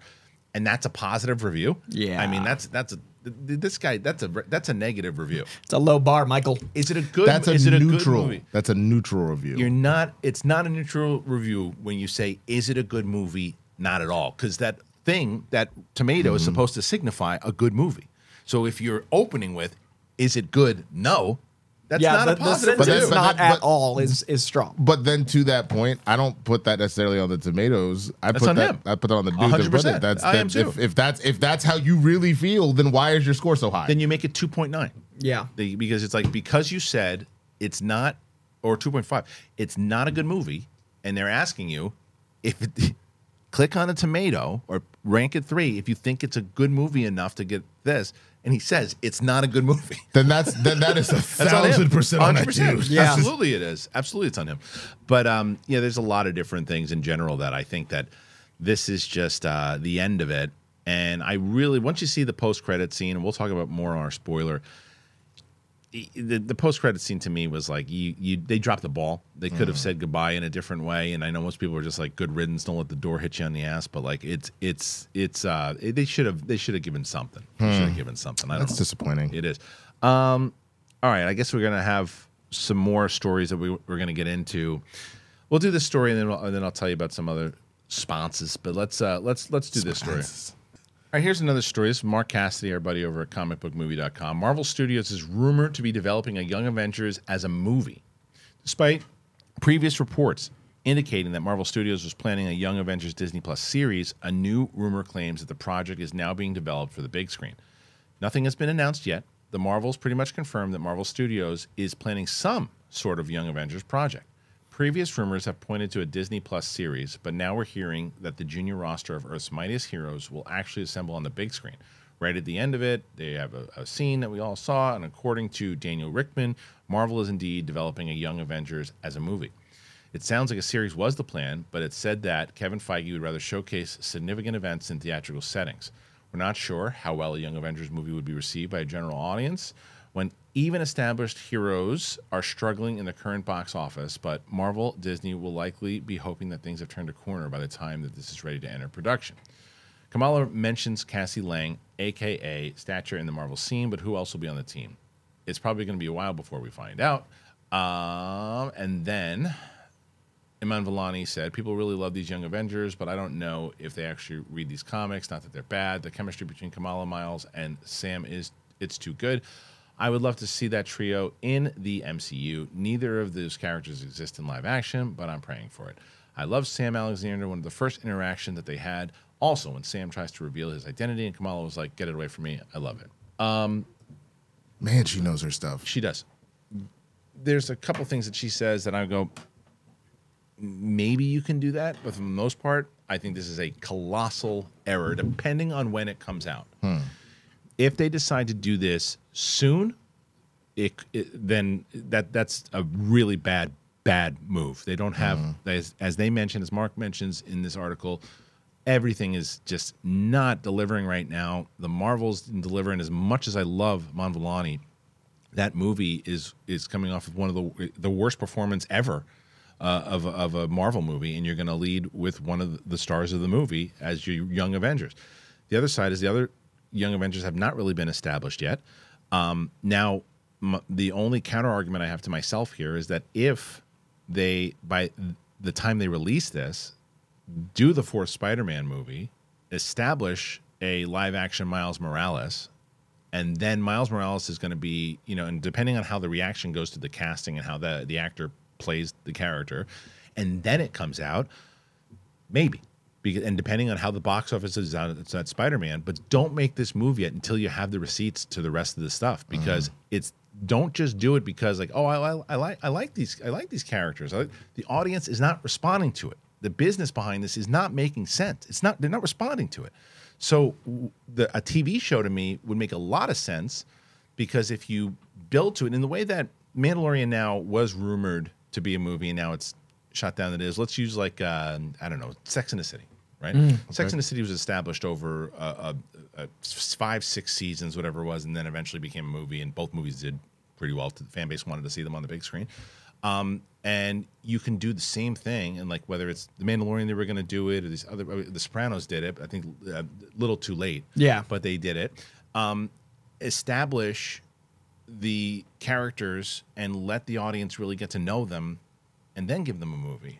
Speaker 1: And that's a positive review.
Speaker 2: Yeah,
Speaker 1: I mean that's that's a this guy that's a that's a negative review.
Speaker 2: It's a low bar, Michael.
Speaker 1: Is it a good?
Speaker 3: That's a
Speaker 1: is
Speaker 3: neutral.
Speaker 1: A
Speaker 3: that's a neutral review.
Speaker 1: You're not. It's not a neutral review when you say, "Is it a good movie?" Not at all, because that thing that tomato mm-hmm. is supposed to signify a good movie. So if you're opening with, is it good? No. That's yeah, not the, a positive.
Speaker 2: The sentence not at but, all is is strong.
Speaker 3: But then to that point, I don't put that necessarily on the tomatoes. I
Speaker 1: that's
Speaker 3: put that
Speaker 1: him.
Speaker 3: I put that on the dude that it. That's, that's if, if that's if that's how you really feel, then why is your score so high?
Speaker 1: Then you make it two point nine.
Speaker 2: Yeah.
Speaker 1: The, because it's like because you said it's not or two point five, it's not a good movie, and they're asking you if it, click on a tomato or rank it three if you think it's a good movie enough to get this and he says it's not a good movie.
Speaker 3: Then that's then that is a thousand percent on that dude.
Speaker 1: Yeah, absolutely it is. Absolutely, it's on him. But um, yeah, there's a lot of different things in general that I think that this is just uh, the end of it. And I really, once you see the post credit scene, and we'll talk about more on our spoiler. The, the post credit scene to me was like you you they dropped the ball. They could
Speaker 3: Mm.
Speaker 1: have said goodbye in a different way, and I know most people are just like good riddance. Don't let the door hit you on the ass. But like it's it's it's uh it- they should have they should have given something. They should have given something. I don't
Speaker 3: Hmm. That's disappointing.
Speaker 1: It is. Um, all right, I guess we're gonna have some more stories that we, we're gonna get into. We'll do this story, and then we'll, and then I'll tell you about some other sponsors. But let's uh, let's let's do this story. All right, here's another story. This is Mark Cassidy, our buddy over at comicbookmovie.com. Marvel Studios is rumored to be developing a Young Avengers as a movie, despite previous reports indicating that Marvel Studios was planning a Young Avengers Disney Plus series. A new rumor claims that the project is now being developed for the big screen. Nothing has been announced yet. The Marvels pretty much confirmed that Marvel Studios is planning some sort of Young Avengers project. Previous rumors have pointed to a Disney Plus series, but now we're hearing that the junior roster of Earth's Mightiest Heroes will actually assemble on the big screen. Right at the end of it, they have a, a scene that we all saw, and according to Daniel Richtman, Marvel is indeed developing a Young Avengers as a movie. It sounds like a series was the plan, but it said that Kevin Feige would rather showcase significant events in theatrical settings. We're not sure how well a Young Avengers movie would be received by a general audience when even established heroes are struggling in the current box office, but Marvel Disney will likely be hoping that things have turned a corner by the time that this is ready to enter production. Kamala mentions Cassie Lang, aka Stature, in the Marvel scene, but who else will be on the team? It's probably going to be a while before we find out. Um, and then Iman Vellani said, People really love these young Avengers, but I don't know if they actually read these comics. Not that they're bad. The chemistry between Kamala Miles and Sam is it's too good. I would love to see that trio in the MCU. Neither of those characters exist in live action, but I'm praying for it. I love Sam Alexander, one of the first interaction that they had. Also, when Sam tries to reveal his identity and Kamala was like, Get it away from me. I love it.
Speaker 3: Um, Man, she knows her stuff.
Speaker 1: She does. There's a couple things that she says that I go, maybe you can do that, but for the most part, I think this is a colossal error, depending on when it comes out. Hmm. If they decide to do this soon, it, it then that that's a really bad bad move. They don't have as, as they mentioned, as Mark mentions in this article. Everything is just not delivering right now. The Marvels didn't deliver, and as much as I love Iman Vellani, that movie is is coming off of one of the the worst performance ever uh, of of a Marvel movie, and you're going to lead with one of the stars of the movie as your Young Avengers. The other side is the other Young Avengers have not really been established yet. Um, now, m- the only counter argument I have to myself here is that if they by the time they release this, do the fourth Spider-Man movie, establish a live action Miles Morales, and then Miles Morales is going to be, you know, and depending on how the reaction goes to the casting and how the the actor plays the character, and then it comes out, maybe. Because, and depending on how the box office is on it's at Spider-Man, but don't make this move yet until you have the receipts to the rest of the stuff because it's don't just do it because like oh I, I, I like I like these I like these characters. I like, the audience is not responding to it. The business behind this is not making sense. It's not they're not responding to it. So the, a TV show to me would make a lot of sense because if you build to it in the way that Mandalorian now was rumored to be a movie and now it's shot down It is. let's use like uh, I don't know Sex in the City right? Sex and the City was established over uh, uh, uh, five six seasons whatever it was and then eventually became a movie and both movies did pretty well. The fan base wanted to see them on the big screen. Um, and you can do the same thing and like whether it's the Mandalorian they were going to do it or these other the Sopranos did it I think uh, a little too late.
Speaker 2: Yeah.
Speaker 1: but they did it. Um, establish the characters and let the audience really get to know them and then give them a movie.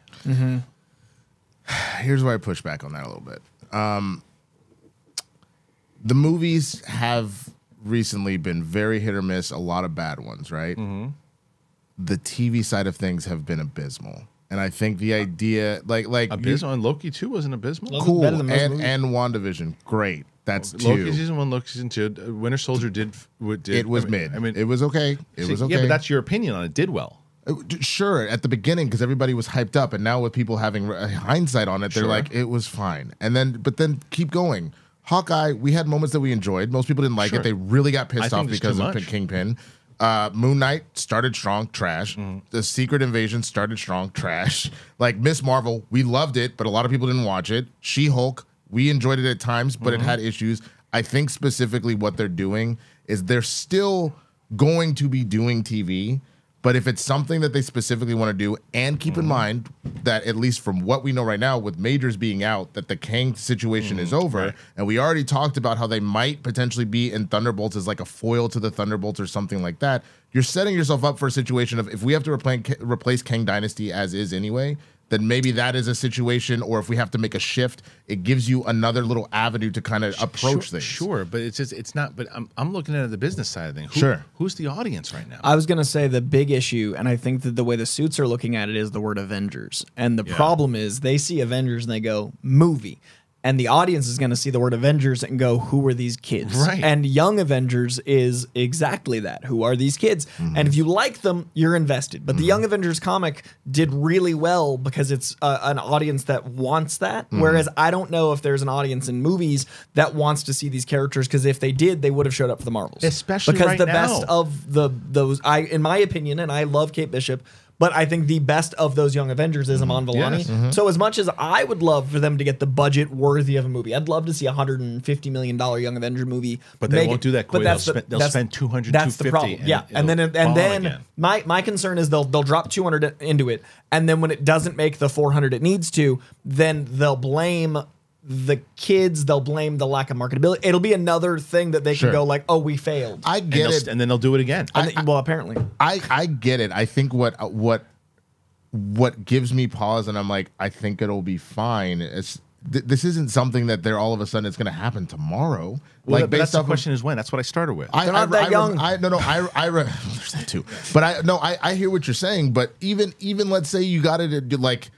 Speaker 3: here's where I push back on that a little bit. Um, the movies have recently been very hit or miss, a lot of bad ones, right?
Speaker 1: Mm-hmm.
Speaker 3: The TV side of things have been abysmal. And I think the idea, like, like you-
Speaker 1: Abysmal and Loki 2 wasn't abysmal.
Speaker 2: Loki-
Speaker 3: cool,
Speaker 2: better than most
Speaker 3: and
Speaker 2: movies.
Speaker 3: and Wandavision, great. That's two.
Speaker 1: Loki season 1, Loki season 2, uh, Winter Soldier did did
Speaker 3: it was
Speaker 1: I mean,
Speaker 3: mid.
Speaker 1: I mean
Speaker 3: it was okay. It
Speaker 1: see,
Speaker 3: was okay.
Speaker 1: Yeah, but that's your opinion on it. Did well.
Speaker 3: Uh, Sure, at the beginning because everybody was hyped up, and now with people having uh, hindsight on it, they're
Speaker 1: Sure.
Speaker 3: like, it was fine. And then, but then keep going. Hawkeye, we had moments that we enjoyed. Most people didn't like
Speaker 1: Sure.
Speaker 3: it. They really got pissed off because of
Speaker 1: much.
Speaker 3: Kingpin. Uh, Moon Knight started strong, trash.
Speaker 1: Mm-hmm.
Speaker 3: The Secret Invasion started strong, trash. Like Miss Marvel, we loved it, but a lot of people didn't watch it. She Hulk, we enjoyed it at times, but
Speaker 1: Mm-hmm.
Speaker 3: it had issues. I think specifically what they're doing is they're still going to be doing TV. But if it's something that they specifically want to do, and keep
Speaker 1: Mm-hmm.
Speaker 3: in mind that at least from what we know right now, with Majors being out, that the Kang situation is over,
Speaker 1: Mm-hmm. right.
Speaker 3: and we already talked about how they might potentially be in Thunderbolts as like a foil to the Thunderbolts or something like that. You're setting yourself up for a situation of if we have to replace Kang Dynasty as is anyway, then maybe that is a situation. Or if we have to make a shift, it gives you another little avenue to kind of approach
Speaker 1: sure,
Speaker 3: things.
Speaker 1: Sure, but it's just it's not. But I'm I'm looking at the business side of things. Who,
Speaker 3: Sure.
Speaker 1: who's the audience right now?
Speaker 2: I was gonna say the big issue, and I think that the way the suits are looking at it is the word Avengers. And the
Speaker 1: Yeah.
Speaker 2: problem is they see Avengers and they go movie. And the audience is gonna see the word Avengers and go, Who are these kids?
Speaker 1: Right.
Speaker 2: And Young Avengers is exactly that. Who are these kids?
Speaker 1: Mm-hmm.
Speaker 2: And if you like them, you're invested. But the Young Avengers comic did really well because it's uh, an audience that wants that.
Speaker 1: Mm-hmm.
Speaker 2: Whereas I don't know if there's an audience in movies that wants to see these characters because if they did, they would have showed up for the Marvels.
Speaker 1: Especially
Speaker 2: because
Speaker 1: right
Speaker 2: the
Speaker 1: now.
Speaker 2: best of the those I in my opinion, and I love Kate Bishop, but I think the best of those young Avengers is Iman mm-hmm. Vellani.
Speaker 1: Yes. Mm-hmm.
Speaker 2: So as much as I would love for them to get the budget worthy of a movie, I'd love to see a hundred and fifty million dollar Young Avenger movie.
Speaker 1: But they won't
Speaker 2: it-
Speaker 1: do that,
Speaker 2: But that's
Speaker 1: They'll
Speaker 2: the-
Speaker 1: spend- they'll
Speaker 2: that's-
Speaker 1: spend 200,
Speaker 2: That's the
Speaker 1: 250,
Speaker 2: problem.
Speaker 1: and
Speaker 2: Yeah, and then and then
Speaker 1: again.
Speaker 2: my my concern is they'll they'll drop two hundred into it, and then when it doesn't make the four hundred it needs to, then they'll blame. The kids, they'll blame the lack of marketability. It'll be another thing that they
Speaker 3: Sure.
Speaker 2: can go like, "Oh, we failed."
Speaker 3: I get
Speaker 1: they'll-
Speaker 3: it.
Speaker 1: and then they'll do it again.
Speaker 2: And then- well, apparently,
Speaker 3: I I get it. I think what uh, what what gives me pause, and I'm like, I think it'll be fine. It's th- this isn't something that they're all of a sudden it's going to happen tomorrow.
Speaker 1: Well,
Speaker 3: like
Speaker 1: but that's the
Speaker 3: off of-
Speaker 1: question is when. That's what I started with.
Speaker 3: I,
Speaker 2: They're not
Speaker 3: I,
Speaker 2: that
Speaker 3: I,
Speaker 2: young.
Speaker 3: I, no, no, I, I, re- there's that too. But I, no, I, I hear what you're saying. But even, even let's say you got it like,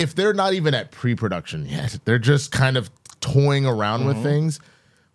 Speaker 3: if they're not even at pre-production yet, they're just kind of toying around with things.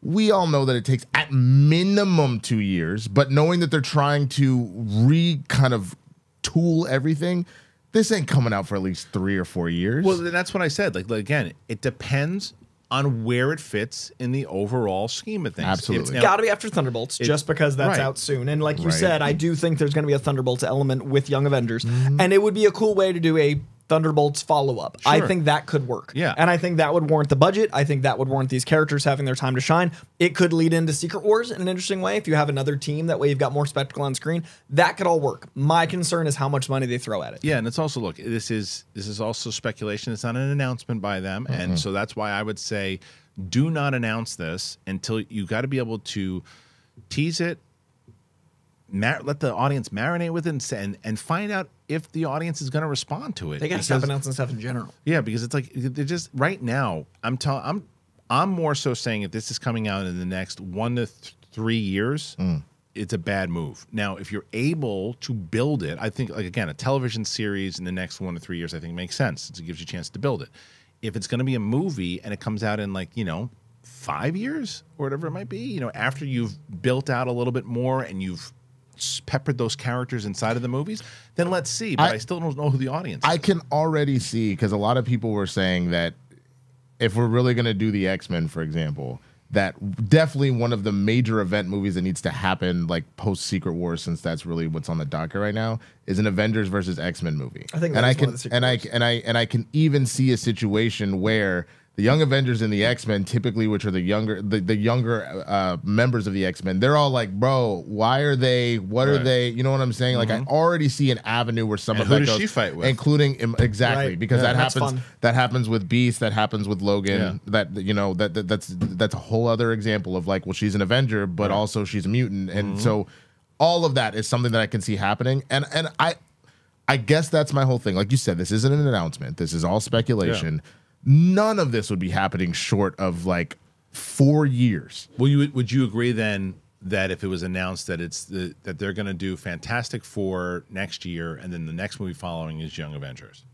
Speaker 3: We all know that it takes at minimum two years. But knowing that they're trying to re kind of tool everything, this ain't coming out for at least three or four years.
Speaker 1: Well, then that's what I said. Like, like, again, it depends on where it fits in the overall scheme of things.
Speaker 3: Absolutely.
Speaker 1: It's now-
Speaker 2: got to be after Thunderbolts just because that's
Speaker 1: right.
Speaker 2: out soon. And like you
Speaker 3: Right.
Speaker 2: said, I do think there's going to be a Thunderbolts element with Young Avengers,
Speaker 1: Mm-hmm.
Speaker 2: and it would be a cool way to do a Thunderbolts follow up. I think that could work.
Speaker 1: Yeah.
Speaker 2: and I think that would warrant the budget. I think that would warrant these characters having their time to shine. It could lead into Secret Wars in an interesting way if you have another team. That way, you've got more spectacle on screen. That could all work. My concern is how much money they throw at it.
Speaker 1: Yeah, and it's also look. This is this is also speculation. It's not an announcement by them, mm-hmm. and so that's why I would say, do not announce this until you got to be able to tease it, mar- let the audience marinate with it, and, say- and and find out if the audience is going to respond to it.
Speaker 2: They got to stop announcing stuff in general.
Speaker 1: Yeah, because it's like they're just right now. I'm telling. I'm I'm more so saying if this is coming out in the next one to th- three years, mm. it's a bad move. Now, if you're able to build it, I think like again a television series in the next one to three years, I think makes sense. It gives you a chance to build it. If it's going to be a movie and it comes out in like you know five years or whatever it might be, you know after you've built out a little bit more and you've peppered those characters inside of the movies, then let's see. But I,
Speaker 3: I-
Speaker 1: still don't know who the audience.
Speaker 3: I
Speaker 1: is.
Speaker 3: can already see because a lot of people were saying that if we're really going to do the X Men, for example, that definitely one of the major event movies that needs to happen, like post Secret Wars, since that's really what's on the docket right now, is an Avengers versus X Men movie.
Speaker 2: I think that
Speaker 3: and I
Speaker 2: is one
Speaker 3: can
Speaker 2: of the Secret
Speaker 3: and I and I and I can even see a situation where the Young Avengers and the X Men, typically, which are the younger the, the younger uh, members of the X Men, they're all like, "Bro, why are they? What are they? You know what I'm saying? Like, I already see an avenue where some
Speaker 1: And
Speaker 3: of
Speaker 1: who
Speaker 3: that
Speaker 1: does
Speaker 3: goes,
Speaker 1: she fight with?
Speaker 3: including exactly
Speaker 2: Right.
Speaker 3: because
Speaker 2: Yeah,
Speaker 3: that happens
Speaker 2: fun.
Speaker 3: that happens with Beast, that happens with Logan.
Speaker 1: Yeah.
Speaker 3: That you know that, that that's that's a whole other example of like, well, she's an Avenger, but also she's a mutant, and
Speaker 1: Mm-hmm.
Speaker 3: so all of that is something that I can see happening. And and I I guess that's my whole thing. Like you said, this isn't an announcement. This is all speculation. None of this would be happening short of like four years.
Speaker 1: Will you would you agree then that if it was announced that it's the, that they're going to do Fantastic Four next year and then the next movie following is Young Avengers,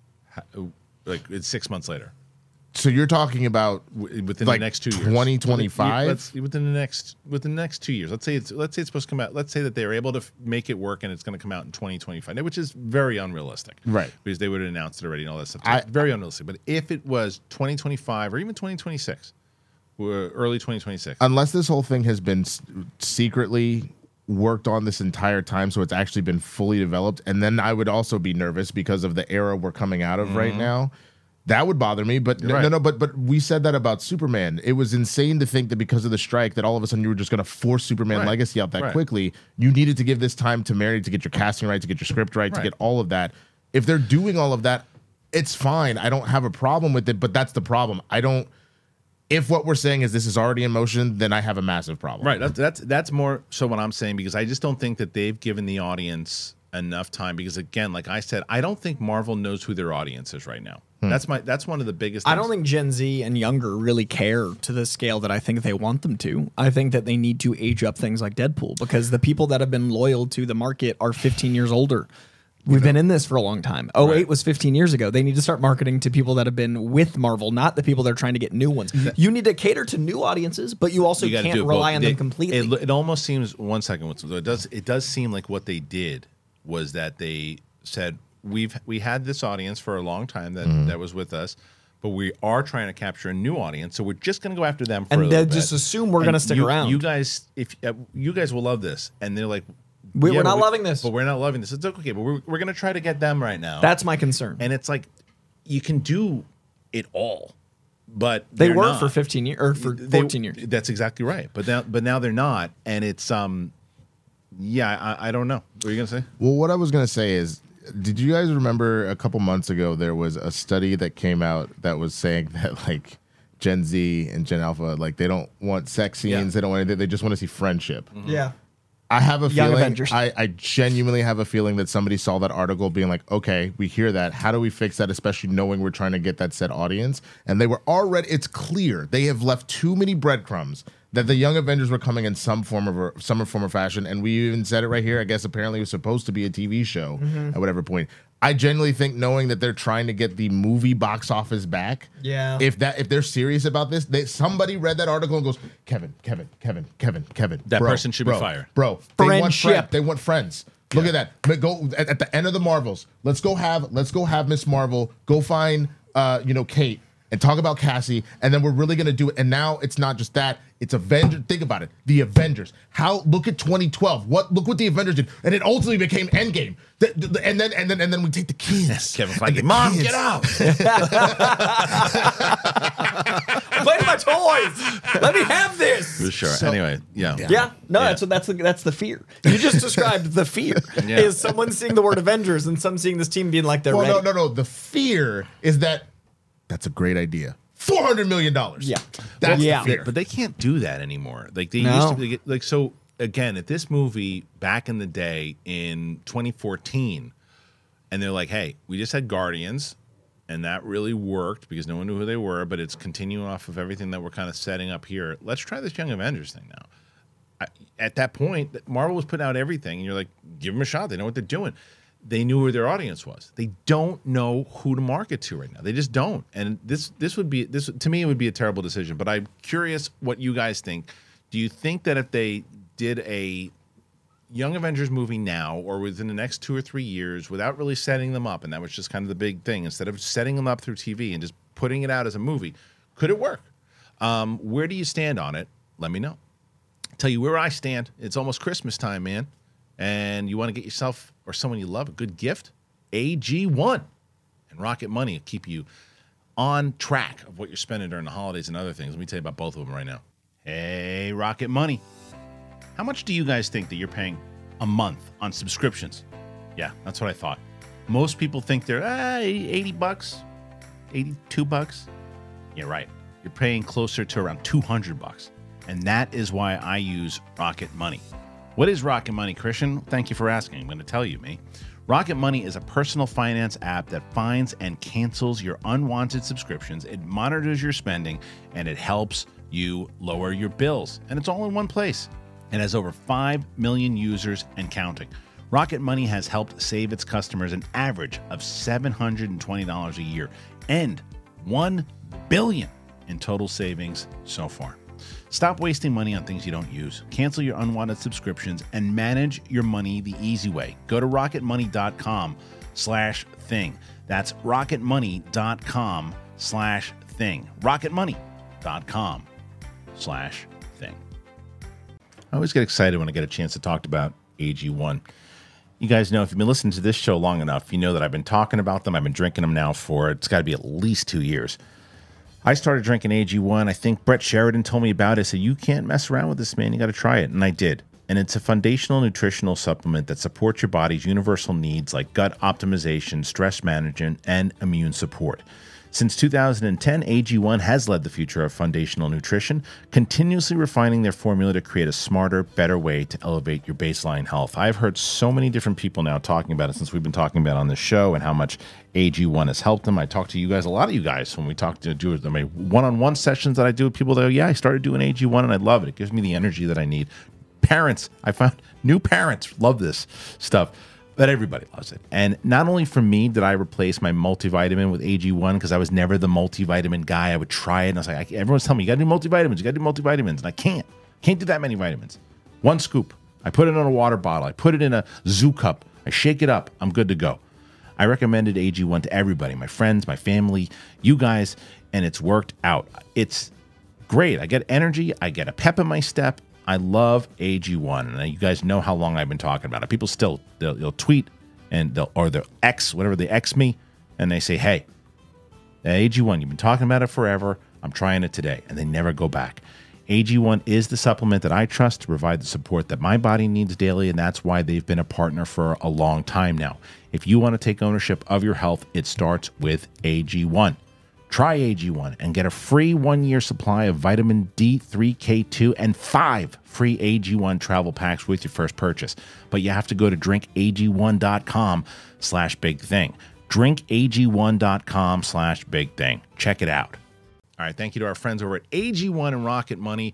Speaker 1: like it's six months later,
Speaker 3: So you're talking about
Speaker 1: w- within
Speaker 3: Like
Speaker 1: the next two years,
Speaker 3: 2025?
Speaker 1: Let's- within the next within the next two years. Let's say it's let's say it's supposed to come out. Let's say that they're able to f- make it work and it's going to come out in 2025, which is very unrealistic,
Speaker 3: Right.
Speaker 1: Because they would have announced it already and all that stuff.
Speaker 3: I-
Speaker 1: very unrealistic. But if it was 2025 or even 2026, early 2026.
Speaker 3: unless this whole thing has been s- secretly worked on this entire time so it's actually been fully developed and then i would also be nervous because of the era we're coming out of right mm-hmm. now That would bother me, but no,
Speaker 1: right.
Speaker 3: no, no, but but we said that about Superman. It was insane to think that because of the strike, that all of a sudden you were just going to force Superman
Speaker 1: Right.
Speaker 3: Legacy out that
Speaker 1: Right.
Speaker 3: quickly. You needed to give this time to Mary to get your casting right, to get your script right, to get all of that. If they're doing all of that, it's fine. I don't have a problem with it, but that's the problem. I don't. If what we're saying is this is already in motion, then I have a massive problem.
Speaker 1: Right. That's that's that's more so what I'm saying because I just don't think that they've given the audience enough time because again, like I said, I don't think Marvel knows who their audience is right now. Hmm. That's my that's one of the biggest.
Speaker 2: I don't think Gen Z and younger really care to the scale that I think they want them to. I think that they need to age up things like Deadpool because the people that have been loyal to the market are 15 years older. We've been in this for a long time. 08
Speaker 1: Right.
Speaker 2: was 15 years ago. They need to start marketing to people that have been with Marvel, not the people that are trying to get new ones. You need to cater to new audiences, but you also
Speaker 1: you
Speaker 2: can't rely
Speaker 1: both.
Speaker 2: on
Speaker 1: They-
Speaker 2: them completely.
Speaker 1: It, it almost seems one second. It does. It does seem like what they did was that they said we've we had this audience for a long time that
Speaker 2: Mm-hmm.
Speaker 1: that was with us, but we are trying to capture a new audience, so we're just going to go after them. For
Speaker 2: And
Speaker 1: a
Speaker 2: they
Speaker 1: little
Speaker 2: just
Speaker 1: bit.
Speaker 2: assume we're gonna stick
Speaker 1: you-
Speaker 2: around.
Speaker 1: You guys, if uh, you guys will love this, and they're like,
Speaker 2: We-
Speaker 1: yeah,
Speaker 2: we're
Speaker 1: but
Speaker 2: not
Speaker 1: we-
Speaker 2: loving this.
Speaker 1: but we're not loving this. It's okay, but we're we're going to try to get them right now.
Speaker 2: That's my concern.
Speaker 1: and it's like you can do it all, but
Speaker 2: they were
Speaker 1: not.
Speaker 2: for 15 years or for
Speaker 1: They-
Speaker 2: 14 years.
Speaker 1: That's exactly right. But now, but now they're not, and it's um, yeah, I, I don't know. What are you gonna say?
Speaker 3: Well, what I was gonna say is, did you guys remember a couple months ago there was a study that came out that was saying that like Gen Z and Gen Alpha like they don't want sex scenes,
Speaker 1: Yeah.
Speaker 3: they don't want anything, they just want to see friendship. Mm-hmm.
Speaker 2: Yeah.
Speaker 3: I have a
Speaker 2: Young
Speaker 3: feeling.
Speaker 2: Avengers.
Speaker 3: I, I genuinely have a feeling that somebody saw that article, being like, "Okay, we hear that. How do we fix that? Especially knowing we're trying to get that set audience." And they were already. It's clear they have left too many breadcrumbs that the Young Avengers were coming in some form of a, some form or fashion. And we even said it right here. I guess apparently it was supposed to be a TV show at whatever point. I genuinely think knowing that they're trying to get the movie box office back.
Speaker 2: Yeah.
Speaker 3: If that if they're serious about this, they somebody read that article and goes, Kevin, Kevin, Kevin, Kevin, Kevin.
Speaker 1: That
Speaker 3: bro,
Speaker 1: person should be
Speaker 3: bro,
Speaker 1: fired.
Speaker 3: Bro, they want
Speaker 2: Friendship.
Speaker 3: friend, they want friends. Look at that. Go at, at the end of the Marvels. Let's go have let's go have Miss Marvel go find uh you know Kate and talk about Cassie, and then we're really gonna do it. And now it's not just that; it's Avengers. Think about it, the Avengers. How look at 2012. What look what the Avengers did, and it ultimately became Endgame. The- the- the- and then and then and then we take the kids.
Speaker 1: Kevin
Speaker 3: And
Speaker 1: Feige, Mom,
Speaker 3: kids.
Speaker 1: get out!
Speaker 2: Play with my toys. Let me have this.
Speaker 1: For sure.
Speaker 3: So-
Speaker 1: anyway, yeah,
Speaker 2: Yeah, no,
Speaker 1: Yeah.
Speaker 2: that's what that's the that's the fear. You just described the fear.
Speaker 1: Yeah.
Speaker 2: Is someone seeing the word Avengers and some seeing this team being like they're
Speaker 3: Well,
Speaker 2: ready.
Speaker 3: no, no, no. The fear is that that's a great idea. Four hundred million dollars.
Speaker 2: Yeah.
Speaker 3: that's
Speaker 2: Yeah.
Speaker 3: the fear.
Speaker 1: But they can't do that anymore. Like they
Speaker 2: No.
Speaker 1: used to be like so again at this movie back in the day in 2014 and they're like, "Hey, we just had Guardians and that really worked because no one knew who they were, but it's continuing off of everything that we're kind of setting up here. Let's try this Young Avengers thing now." I, at that point, Marvel was putting out everything and you're like, "Give them a shot. They know what they're doing." They knew who their audience was. They don't know who to market to right now. They just don't. And this this would be this to me it would be a terrible decision. But I'm curious what you guys think. Do you think that if they did a Young Avengers movie now or within the next two or three years without really setting them up, and that was just kind of the big thing, instead of setting them up through TV and just putting it out as a movie, could it work? Um, where do you stand on it? Let me know. Tell you where I stand. It's almost Christmas time, man. And you want to get yourself or someone you love a good gift? AG1 and Rocket Money will keep you on track of what you're spending during the holidays and other things. Let me tell you about both of them right now. Hey, Rocket Money. How much do you guys think that you're paying a month on subscriptions? Yeah, that's what I thought. Most people think they're ah, 80 bucks, 82 bucks. You're right. You're paying closer to around 200 bucks. And that is why I use Rocket Money. What is Rocket Money, Kristian? Thank you for asking. I'm going to tell you, me. Rocket Money is a personal finance app that finds and cancels your unwanted subscriptions. It monitors your spending and it helps you lower your bills. And it's all in one place. It has over 5 million users and counting. Rocket Money has helped save its customers an average of $720 a year and 1 billion in total savings so far. Stop wasting money on things you don't use. Cancel your unwanted subscriptions and manage your money the easy way. Go to rocketmoney.com slash thing. That's rocketmoney.com slash thing. rocketmoney.com slash thing. I always get excited when I get a chance to talk about AG1. you guys know if you've been listening to this show long enough, you know that I've been talking about them. I've been drinking them now for it's got to be at least two years. I started drinking AG1. I think Brett Sheridan told me about it. Said you can't mess around with this, man. You got to try it, and I did. And it's a foundational nutritional supplement that supports your body's universal needs like gut optimization, stress management, and immune support. Since 2010, AG1 has led the future of foundational nutrition, continuously refining their formula to create a smarter, better way to elevate your baseline health. I've heard so many different people now talking about it since we've been talking about it on the show and how much AG1 has helped them. I talk to you guys, a lot of you guys, when we talk to do my one-on-one sessions that I do with people that go, yeah, I started doing AG1 and I love it. It gives me the energy that I need. Parents, I found new parents love this stuff but everybody loves it. And not only for me did I replace my multivitamin with AG1 because I was never the multivitamin guy. I would try it and I was like, everyone's telling me you got to do multivitamins, you got to do multivitamins, and I can't, can't do that many vitamins. One scoop. I put it in a water bottle. I put it in a zoo cup. I shake it up. I'm good to go. I recommended AG1 to everybody, my friends, my family, you guys, and it's worked out. It's great. I get energy. I get a pep in my step. I love AG1, and you guys know how long I've been talking about it. People still they'll, they'll tweet and they'll or they'll X whatever they X me, and they say, "Hey, AG1, you've been talking about it forever. I'm trying it today," and they never go back. AG1 is the supplement that I trust to provide the support that my body needs daily, and that's why they've been a partner for a long time now. If you want to take ownership of your health, it starts with AG1. Try AG1 and get a free one year supply of vitamin D3K2 and five free AG1 travel packs with your first purchase. But you have to go to drinkag1.com slash big thing. Drinkag1.com slash big thing. Check it out. All right. Thank you to our friends over at AG1 and Rocket Money.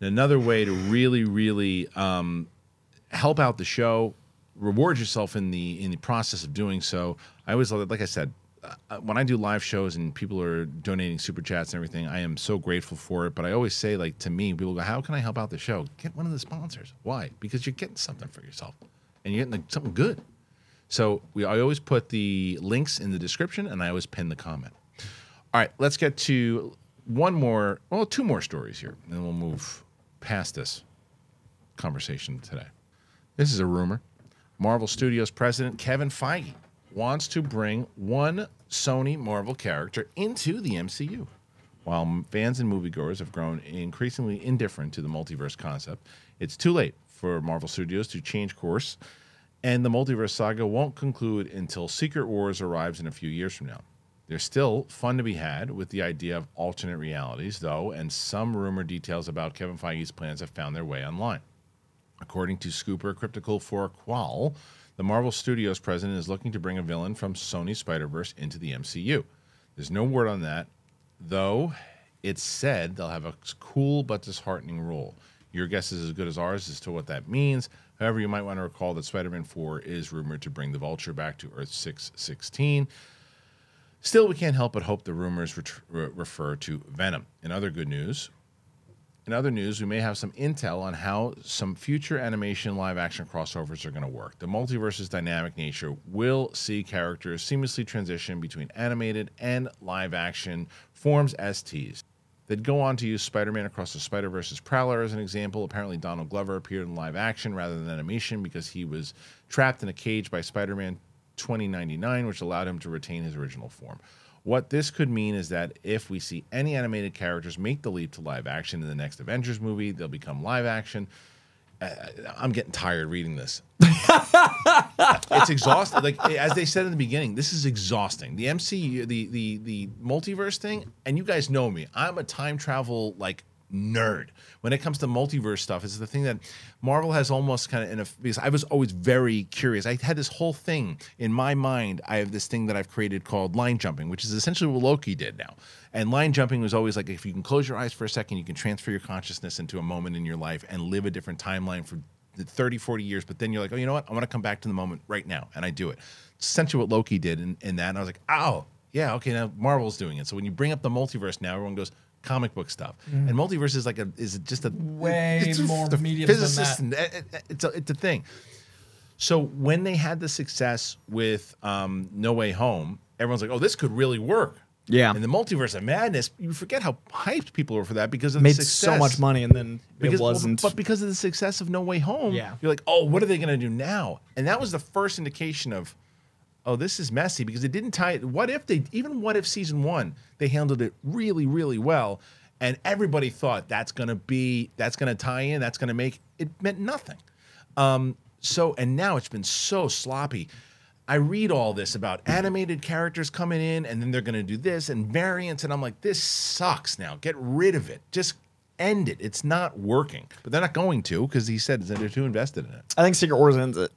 Speaker 1: Another way to really, really um, help out the show, reward yourself in the in the process of doing so. I always love it. like I said, Uh, when I do live shows and people are donating super chats and everything, I am so grateful for it. But I always say, like to me, people go, "How can I help out the show?" Get one of the sponsors. Why? Because you're getting something for yourself, and you're getting something good. So we, I always put the links in the description, and I always pin the comment. All right, let's get to one more, well, two more stories here, and then we'll move past this conversation today. This is a rumor. Marvel Studios president Kevin Feige wants to bring one Sony Marvel character into the MCU. While fans and moviegoers have grown increasingly indifferent to the multiverse concept, it's too late for Marvel Studios to change course, and the multiverse saga won't conclude until Secret Wars arrives in a few years from now. There's still fun to be had with the idea of alternate realities, though, and some rumor details about Kevin Feige's plans have found their way online. According to Scooper Cryptical for Qual, the Marvel Studios president is looking to bring a villain from Sony's Spider Verse into the MCU. There's no word on that, though it's said they'll have a cool but disheartening role. Your guess is as good as ours as to what that means. However, you might want to recall that Spider Man 4 is rumored to bring the Vulture back to Earth 616. Still, we can't help but hope the rumors re- refer to Venom. In other good news, in other news, we may have some intel on how some future animation live action crossovers are going to work. The multiverse's dynamic nature will see characters seamlessly transition between animated and live action forms as teased. They'd go on to use Spider Man across the Spider Verse's Prowler as an example. Apparently, Donald Glover appeared in live action rather than animation because he was trapped in a cage by Spider Man 2099, which allowed him to retain his original form. What this could mean is that if we see any animated characters make the leap to live action in the next Avengers movie, they'll become live action. Uh, I'm getting tired reading this. it's exhausting. Like as they said in the beginning, this is exhausting. The MCU, the the the multiverse thing, and you guys know me. I'm a time travel like nerd when it comes to multiverse stuff. It's the thing that Marvel has almost kind of in a because I was always very curious. I had this whole thing in my mind. I have this thing that I've created called line jumping, which is essentially what Loki did now. And line jumping was always like if you can close your eyes for a second, you can transfer your consciousness into a moment in your life and live a different timeline for 30, 40 years. But then you're like, oh, you know what? I want to come back to the moment right now. And I do it. Essentially what Loki did in, in that. And I was like, oh, yeah, okay, now Marvel's doing it. So when you bring up the multiverse now, everyone goes, comic book stuff. Mm. And multiverse is like a is just a
Speaker 2: way it's more medium physicist than that.
Speaker 1: And, it's a, it's a thing. So when they had the success with um, No Way Home, everyone's like, "Oh, this could really work."
Speaker 2: Yeah.
Speaker 1: And the multiverse of madness, you forget how hyped people were for that because of
Speaker 2: Made
Speaker 1: the
Speaker 2: so much money and then
Speaker 1: Because,
Speaker 2: it wasn't.
Speaker 1: but because of the success of No Way Home,
Speaker 2: Yeah.
Speaker 1: you're like, oh, what are they going to do now? And that was the first indication of, oh, this is messy because it didn't tie. it. What if they even what if season one they handled it really, really well, and everybody thought that's going to be that's going to tie in, that's going to make it meant nothing. Um, so and now it's been so sloppy. I read all this about animated characters coming in and then they're going to do this and variants and I'm like this sucks now. Get rid of it. Just end it. It's not working. But they're not going to because he said they're too invested in it.
Speaker 2: I think Secret Wars ends it.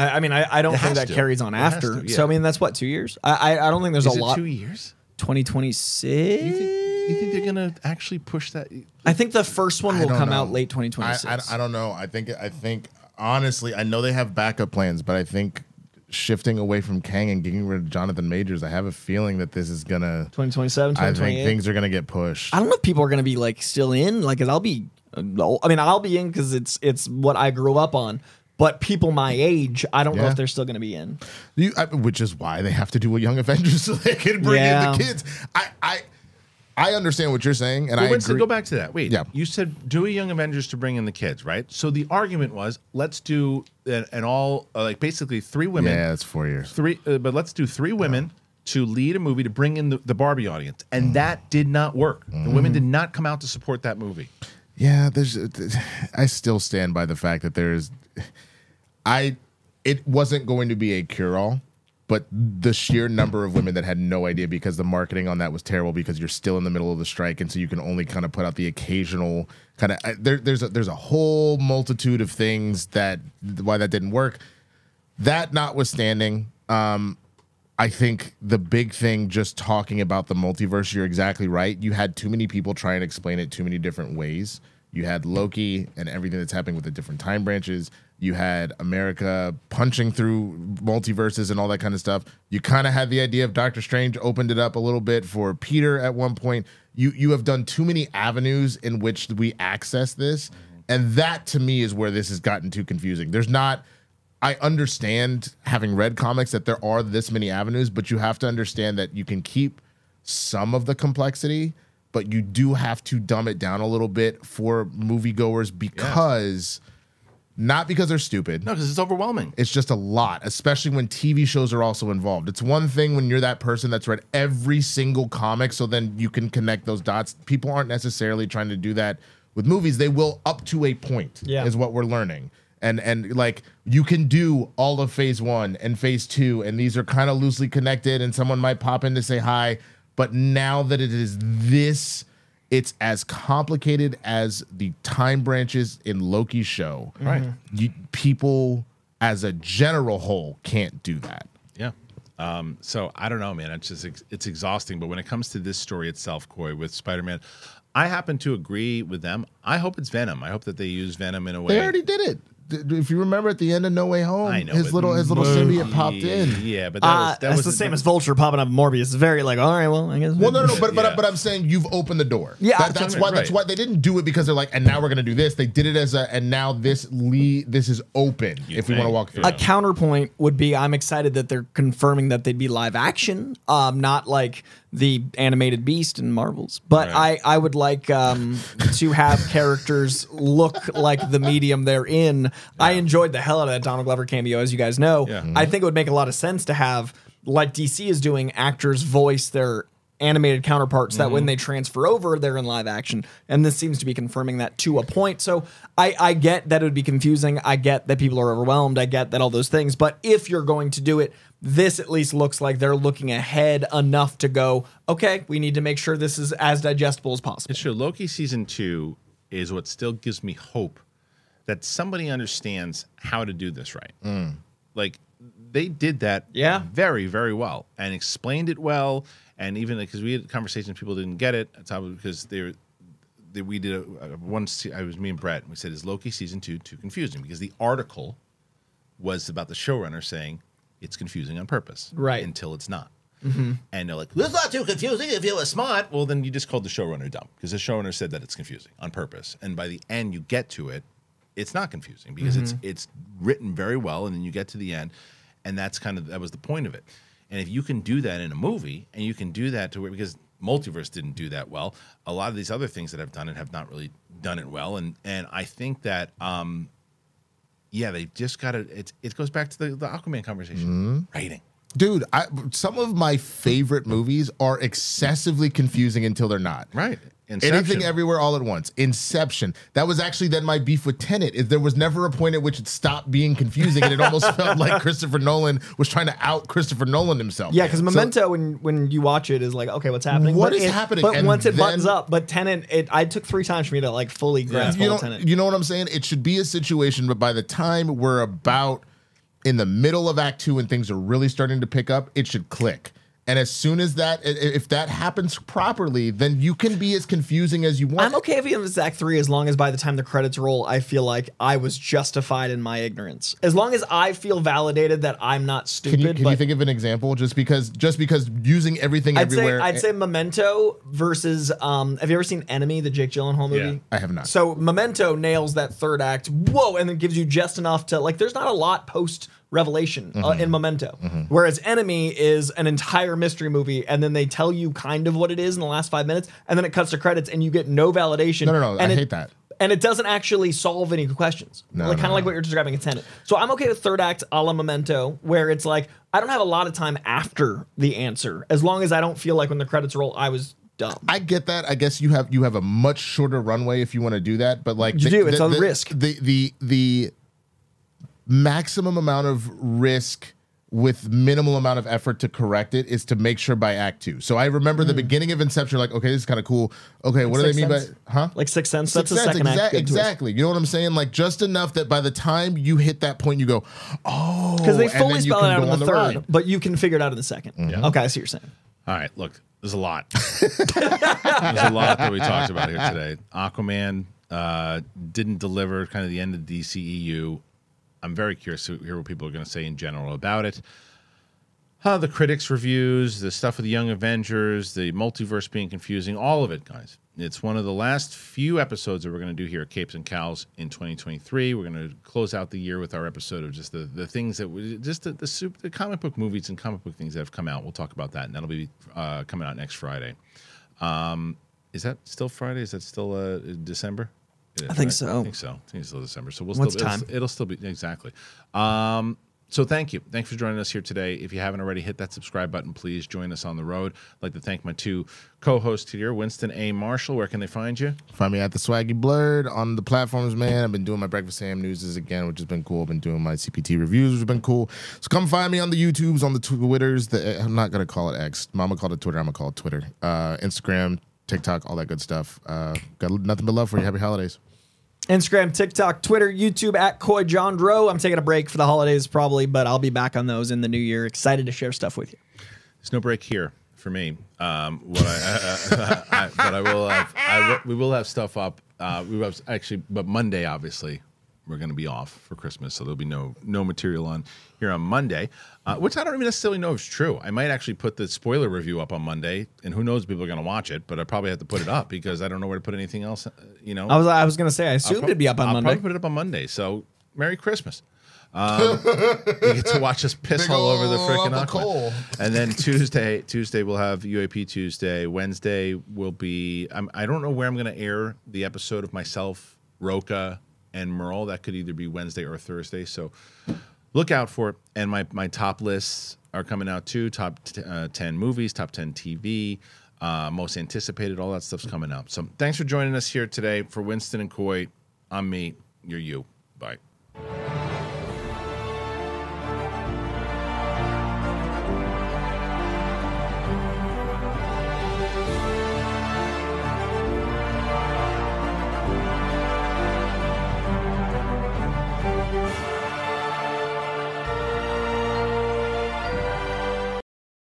Speaker 2: I, I mean, I, I don't think that
Speaker 1: to.
Speaker 2: carries on
Speaker 1: It
Speaker 2: after.
Speaker 1: to,
Speaker 2: So I mean, that's what two years. I I, I don't think there's
Speaker 1: Is
Speaker 2: a lot.
Speaker 1: 2 years?
Speaker 2: Twenty twenty six.
Speaker 1: You think, they're going to actually push that
Speaker 2: I think the first one will come
Speaker 3: know.
Speaker 2: out late twenty twenty
Speaker 3: I,
Speaker 2: six.
Speaker 3: I, don't know. I think I think honestly, I know they have backup plans, but I think shifting away from Kang and getting rid of Jonathan Majors, I have a feeling that this is gonna.
Speaker 2: 2027,
Speaker 3: I think things are gonna get pushed.
Speaker 2: I don't know if people are going to be like still in. Like, 'cause I'll be. uh, no, I mean, I'll be in because it's it's what I grew up on. But people my age, I don't know
Speaker 3: Yeah.
Speaker 2: if they're still going to be in.
Speaker 3: You, I, which is why they have to do a Young Avengers so they can bring
Speaker 2: Yeah.
Speaker 3: in the kids. I, I, I understand what you're saying, and
Speaker 1: Well,
Speaker 3: I
Speaker 1: Winston,
Speaker 3: agree.
Speaker 1: go back to that. Wait,
Speaker 3: Yeah.
Speaker 1: you said do a Young Avengers to bring in the kids, right? So the argument was let's do an, an all uh, like basically three women,
Speaker 3: Yeah, it's four years.
Speaker 1: three, uh, but let's do three women to lead a movie to bring in the, the Barbie audience, and that did not work. The women did not come out to support that movie.
Speaker 3: Yeah, there's. I still stand by the fact that there's. I. It wasn't going to be a cure all, but the sheer number of women that had no idea because the marketing on that was terrible because you're still in the middle of the strike and so you can only kind of put out the occasional kind of there, there's a, there's a whole multitude of things that why that didn't work. That notwithstanding, um, I think the big thing, just talking about the multiverse, you're exactly right. You had too many people try and explain it too many different ways. You had Loki and everything that's happening with the different time branches. You had America punching through multiverses and all that kind of stuff. You kind of had the idea of Doctor Strange opened it up a little bit for Peter at one point. You you have done too many avenues in which we access this, and that to me is where this has gotten too confusing. There's not I understand having read comics that there are this many avenues, but you have to understand that you can keep some of the complexity, but you do have to dumb it down a little bit for moviegoers because not because they're stupid.
Speaker 1: No, because it's overwhelming.
Speaker 3: It's just a lot, especially when TV shows are also involved. It's one thing when you're that person that's read every single comic, so then you can connect those dots. People aren't necessarily trying to do that with movies. They will up to a point,
Speaker 2: Yeah.
Speaker 3: is what we're learning. And and like you can do all of phase one and phase two, and these are kind of loosely connected, and someone might pop in to say hi. But now that it is this, it's as complicated as the time branches in Loki's show.
Speaker 1: Right.
Speaker 3: You, people as a general whole can't do that.
Speaker 1: Yeah. Um, so I don't know, man. It's just ex- it's exhausting. But when it comes to this story itself, Coy, with Spider Man, I happen to agree with them. I hope it's Venom. I hope that they use Venom in a way.
Speaker 3: They already did it. Th- If you remember at the end of No Way Home,
Speaker 1: I know
Speaker 3: his little his little symbiote popped in.
Speaker 1: Yeah, but that
Speaker 2: Uh,
Speaker 1: was that
Speaker 2: that's
Speaker 1: was
Speaker 2: the same as Vulture popping up in Morbius. It's very like, all right, well, I guess.
Speaker 3: Well, no, no, no, but
Speaker 1: Yeah.
Speaker 3: but but I'm saying you've opened the door.
Speaker 2: Yeah,
Speaker 3: That-
Speaker 2: that's
Speaker 3: that's
Speaker 1: what I
Speaker 3: why
Speaker 1: mean,
Speaker 3: that's why they didn't do it because they're like, and now we're gonna do this. They did it as a, and now this lead, this is open.
Speaker 1: You
Speaker 3: if we want to walk through.
Speaker 1: yeah.
Speaker 2: A counterpoint would be I'm excited that they're confirming that they'd be live action, um, not like the animated Beast in Marvels. But
Speaker 1: Right.
Speaker 2: I, I would like um, to have characters look like the medium they're in. I enjoyed the hell out of that Donald Glover cameo, as you guys know.
Speaker 1: Yeah.
Speaker 2: I think it would make a lot of sense to have, like DC is doing, actors voice their animated counterparts that when they transfer over they're in live action and this seems to be confirming that to a point so i i get that it would be confusing i get that people are overwhelmed i get that all those things but if you're going to do it this at least looks like they're looking ahead enough to go okay we need to make sure this is as digestible as possible
Speaker 1: It's true. Loki season two is what still gives me hope that somebody understands how to do this right. Mm. Like they did that
Speaker 2: Yeah.
Speaker 1: very, very well and explained it well. And even because we had conversations, people didn't get it. It's probably because they were. They, we did a, a one. I was me and Brett. And we said, "Is Loki season two too confusing?" Because the article was about the showrunner saying it's confusing on purpose,
Speaker 2: Right.
Speaker 1: Until it's not. And they're like, "It's not too confusing if you were smart." Well, then you just called the showrunner dumb because the showrunner said that it's confusing on purpose. And by the end, you get to it, it's not confusing because it's it's written very well, and then you get to the end, and that's kind of that was the point of it. And if you can do that in a movie, and you can do that to where because multiverse didn't do that well, a lot of these other things that have done it have not really done it well. And and I think that um, yeah, they just got to. It it goes back to the, the Aquaman conversation. Mm-hmm. Writing.
Speaker 3: Dude, I, some of my favorite movies are excessively confusing until they're not.
Speaker 1: Right. Inception.
Speaker 3: Anything everywhere all at once. Inception. That was actually then my beef with Tenet. Is there was never a point at which it stopped being confusing, and it almost felt like Christopher Nolan was trying to out Christopher Nolan himself.
Speaker 2: Yeah, because
Speaker 3: So-
Speaker 2: Memento, when when you watch it, is like, okay, what's happening?
Speaker 3: What
Speaker 2: But
Speaker 3: is
Speaker 2: it-
Speaker 3: happening?
Speaker 2: But
Speaker 3: And
Speaker 2: once it buttons up, but Tenet, it I took three times for me to like fully grasp
Speaker 3: you know,
Speaker 2: of Tenet.
Speaker 3: you know what I'm saying? It should be a situation, but by the time we're about in the middle of Act Two and things are really starting to pick up, it should click. And as soon as that, if that happens properly, then you can be as confusing as you want.
Speaker 2: I'm okay if it was Act three as long as by the time the credits roll, I feel like I was justified in my ignorance. As long as I feel validated that I'm not stupid.
Speaker 3: Can you, can
Speaker 2: but
Speaker 3: you think of an example? Just because, just because using everything
Speaker 2: I'd say
Speaker 3: everywhere.
Speaker 2: I'd say Memento versus. Um, have you ever seen Enemy, the Jake Gyllenhaal movie?
Speaker 1: Yeah.
Speaker 3: I have not.
Speaker 2: So Memento nails that third act. Whoa, and then gives you just enough to like. There's not a lot post revelation uh,
Speaker 3: Mm-hmm.
Speaker 2: in Memento, whereas Enemy is an entire mystery movie, and then they tell you kind of what it is in the last five minutes, and then it cuts to credits, and you get no validation.
Speaker 3: No, no, no,
Speaker 2: And
Speaker 3: I
Speaker 2: it-
Speaker 3: hate that.
Speaker 2: And it doesn't actually solve any questions.
Speaker 3: No,
Speaker 2: like
Speaker 3: no,
Speaker 2: kind of like what you're describing in Tenet. So I'm okay with third act a la Memento, where it's like I don't have a lot of time after the answer, as long as I don't feel like when the credits roll, I was dumb.
Speaker 3: I get that. I guess you have you have a much shorter runway if you want to do that, but like
Speaker 2: You
Speaker 3: the-
Speaker 2: do, it's
Speaker 3: the-
Speaker 2: a
Speaker 3: the-
Speaker 2: risk.
Speaker 3: The the the maximum amount of risk with minimal amount of effort to correct it is to make sure by act two. So I remember the beginning of Inception, like, okay, this is kind of cool. Okay, what do they mean
Speaker 2: Sense?
Speaker 3: by huh?
Speaker 2: like Sixth Sense, that's
Speaker 3: Sixth
Speaker 2: the second
Speaker 3: exa-
Speaker 2: act. good
Speaker 3: exactly. You know what I'm saying? Like just enough that by the time you hit that point, you go, oh,
Speaker 2: because they
Speaker 3: and
Speaker 2: fully
Speaker 3: then
Speaker 2: spell it out in the,
Speaker 3: on
Speaker 2: third,
Speaker 3: ride.
Speaker 2: but you can figure it out in the 2nd Okay, I see what you're saying.
Speaker 1: All right, look, there's a lot. there's a lot that we talked about here today. Aquaman uh, didn't deliver kind of the end of the DCEU. I'm very curious to hear what people are going to say in general about it. Uh, the critics' reviews, the stuff with the Young Avengers, the multiverse being confusing, all of it, guys. It's one of the last few episodes that we're going to do here at Capes and Cowls in 2023. We're going to close out the year with our episode of just the, the things that we, just the, the, the comic book movies and comic book things that have come out. We'll talk about that, and that'll be uh, coming out next Friday. Um, is that still Friday? Is that still uh, December? It is,
Speaker 2: I think
Speaker 1: right?
Speaker 2: so.
Speaker 1: I think so. I think it's still December. So we'll
Speaker 2: What's
Speaker 1: still
Speaker 2: time?
Speaker 1: It'll, it'll still be exactly. Um, so thank you. Thanks for joining us here today. If you haven't already, hit that subscribe button. Please join us on the road. I'd like to thank my two co-hosts here, Winston A. Marshall. Where can they find you?
Speaker 3: Find me at the Swaggy Blerd on the platforms, man. I've been doing my Breakfast Sam newses again, which has been cool. I've been doing my CPT reviews, which has been cool. So come find me on the YouTubes, on the Twitters. The, I'm not gonna call it X. Mama called it Twitter. I'm gonna call it Twitter. Uh, Instagram, TikTok, all that good stuff. Uh, got nothing but love for you. Happy holidays.
Speaker 2: Instagram, TikTok, Twitter, YouTube at Coy Jandreau. I'm taking a break for the holidays probably, but I'll be back on those in the new year. Excited to share stuff with you.
Speaker 1: There's no break here for me. Um, what I, I, but I will have, I we will have stuff up. Uh, we will have actually, but Monday, obviously, we're going to be off for Christmas, so there'll be no no material on here on Monday, uh, which I don't even necessarily know if it's true. I might actually put the spoiler review up on Monday, and who knows if people are going to watch it, but I probably have to put it up because I don't know where to put anything else. uh, You know,
Speaker 2: I was I was gonna say I
Speaker 1: I'll
Speaker 2: assumed
Speaker 1: prob-
Speaker 2: it'd be up on
Speaker 1: I'll
Speaker 2: Monday.
Speaker 1: probably put it up on Monday. So Merry Christmas. Um, you get to watch us piss
Speaker 3: Big
Speaker 1: all over the freaking
Speaker 3: Uncle
Speaker 1: And then Tuesday, Tuesday we'll have UAP Tuesday. Wednesday will be. I'm, I don't know where I'm going to air the episode of myself, Roca, and Merle. That could either be Wednesday or Thursday. So look out for it. And my my top lists are coming out too. Top uh, ten movies, top ten TV. Uh, most anticipated, all that stuff's coming out. So thanks for joining us here today. For Winston and Coy, I'm me. You're you. Bye.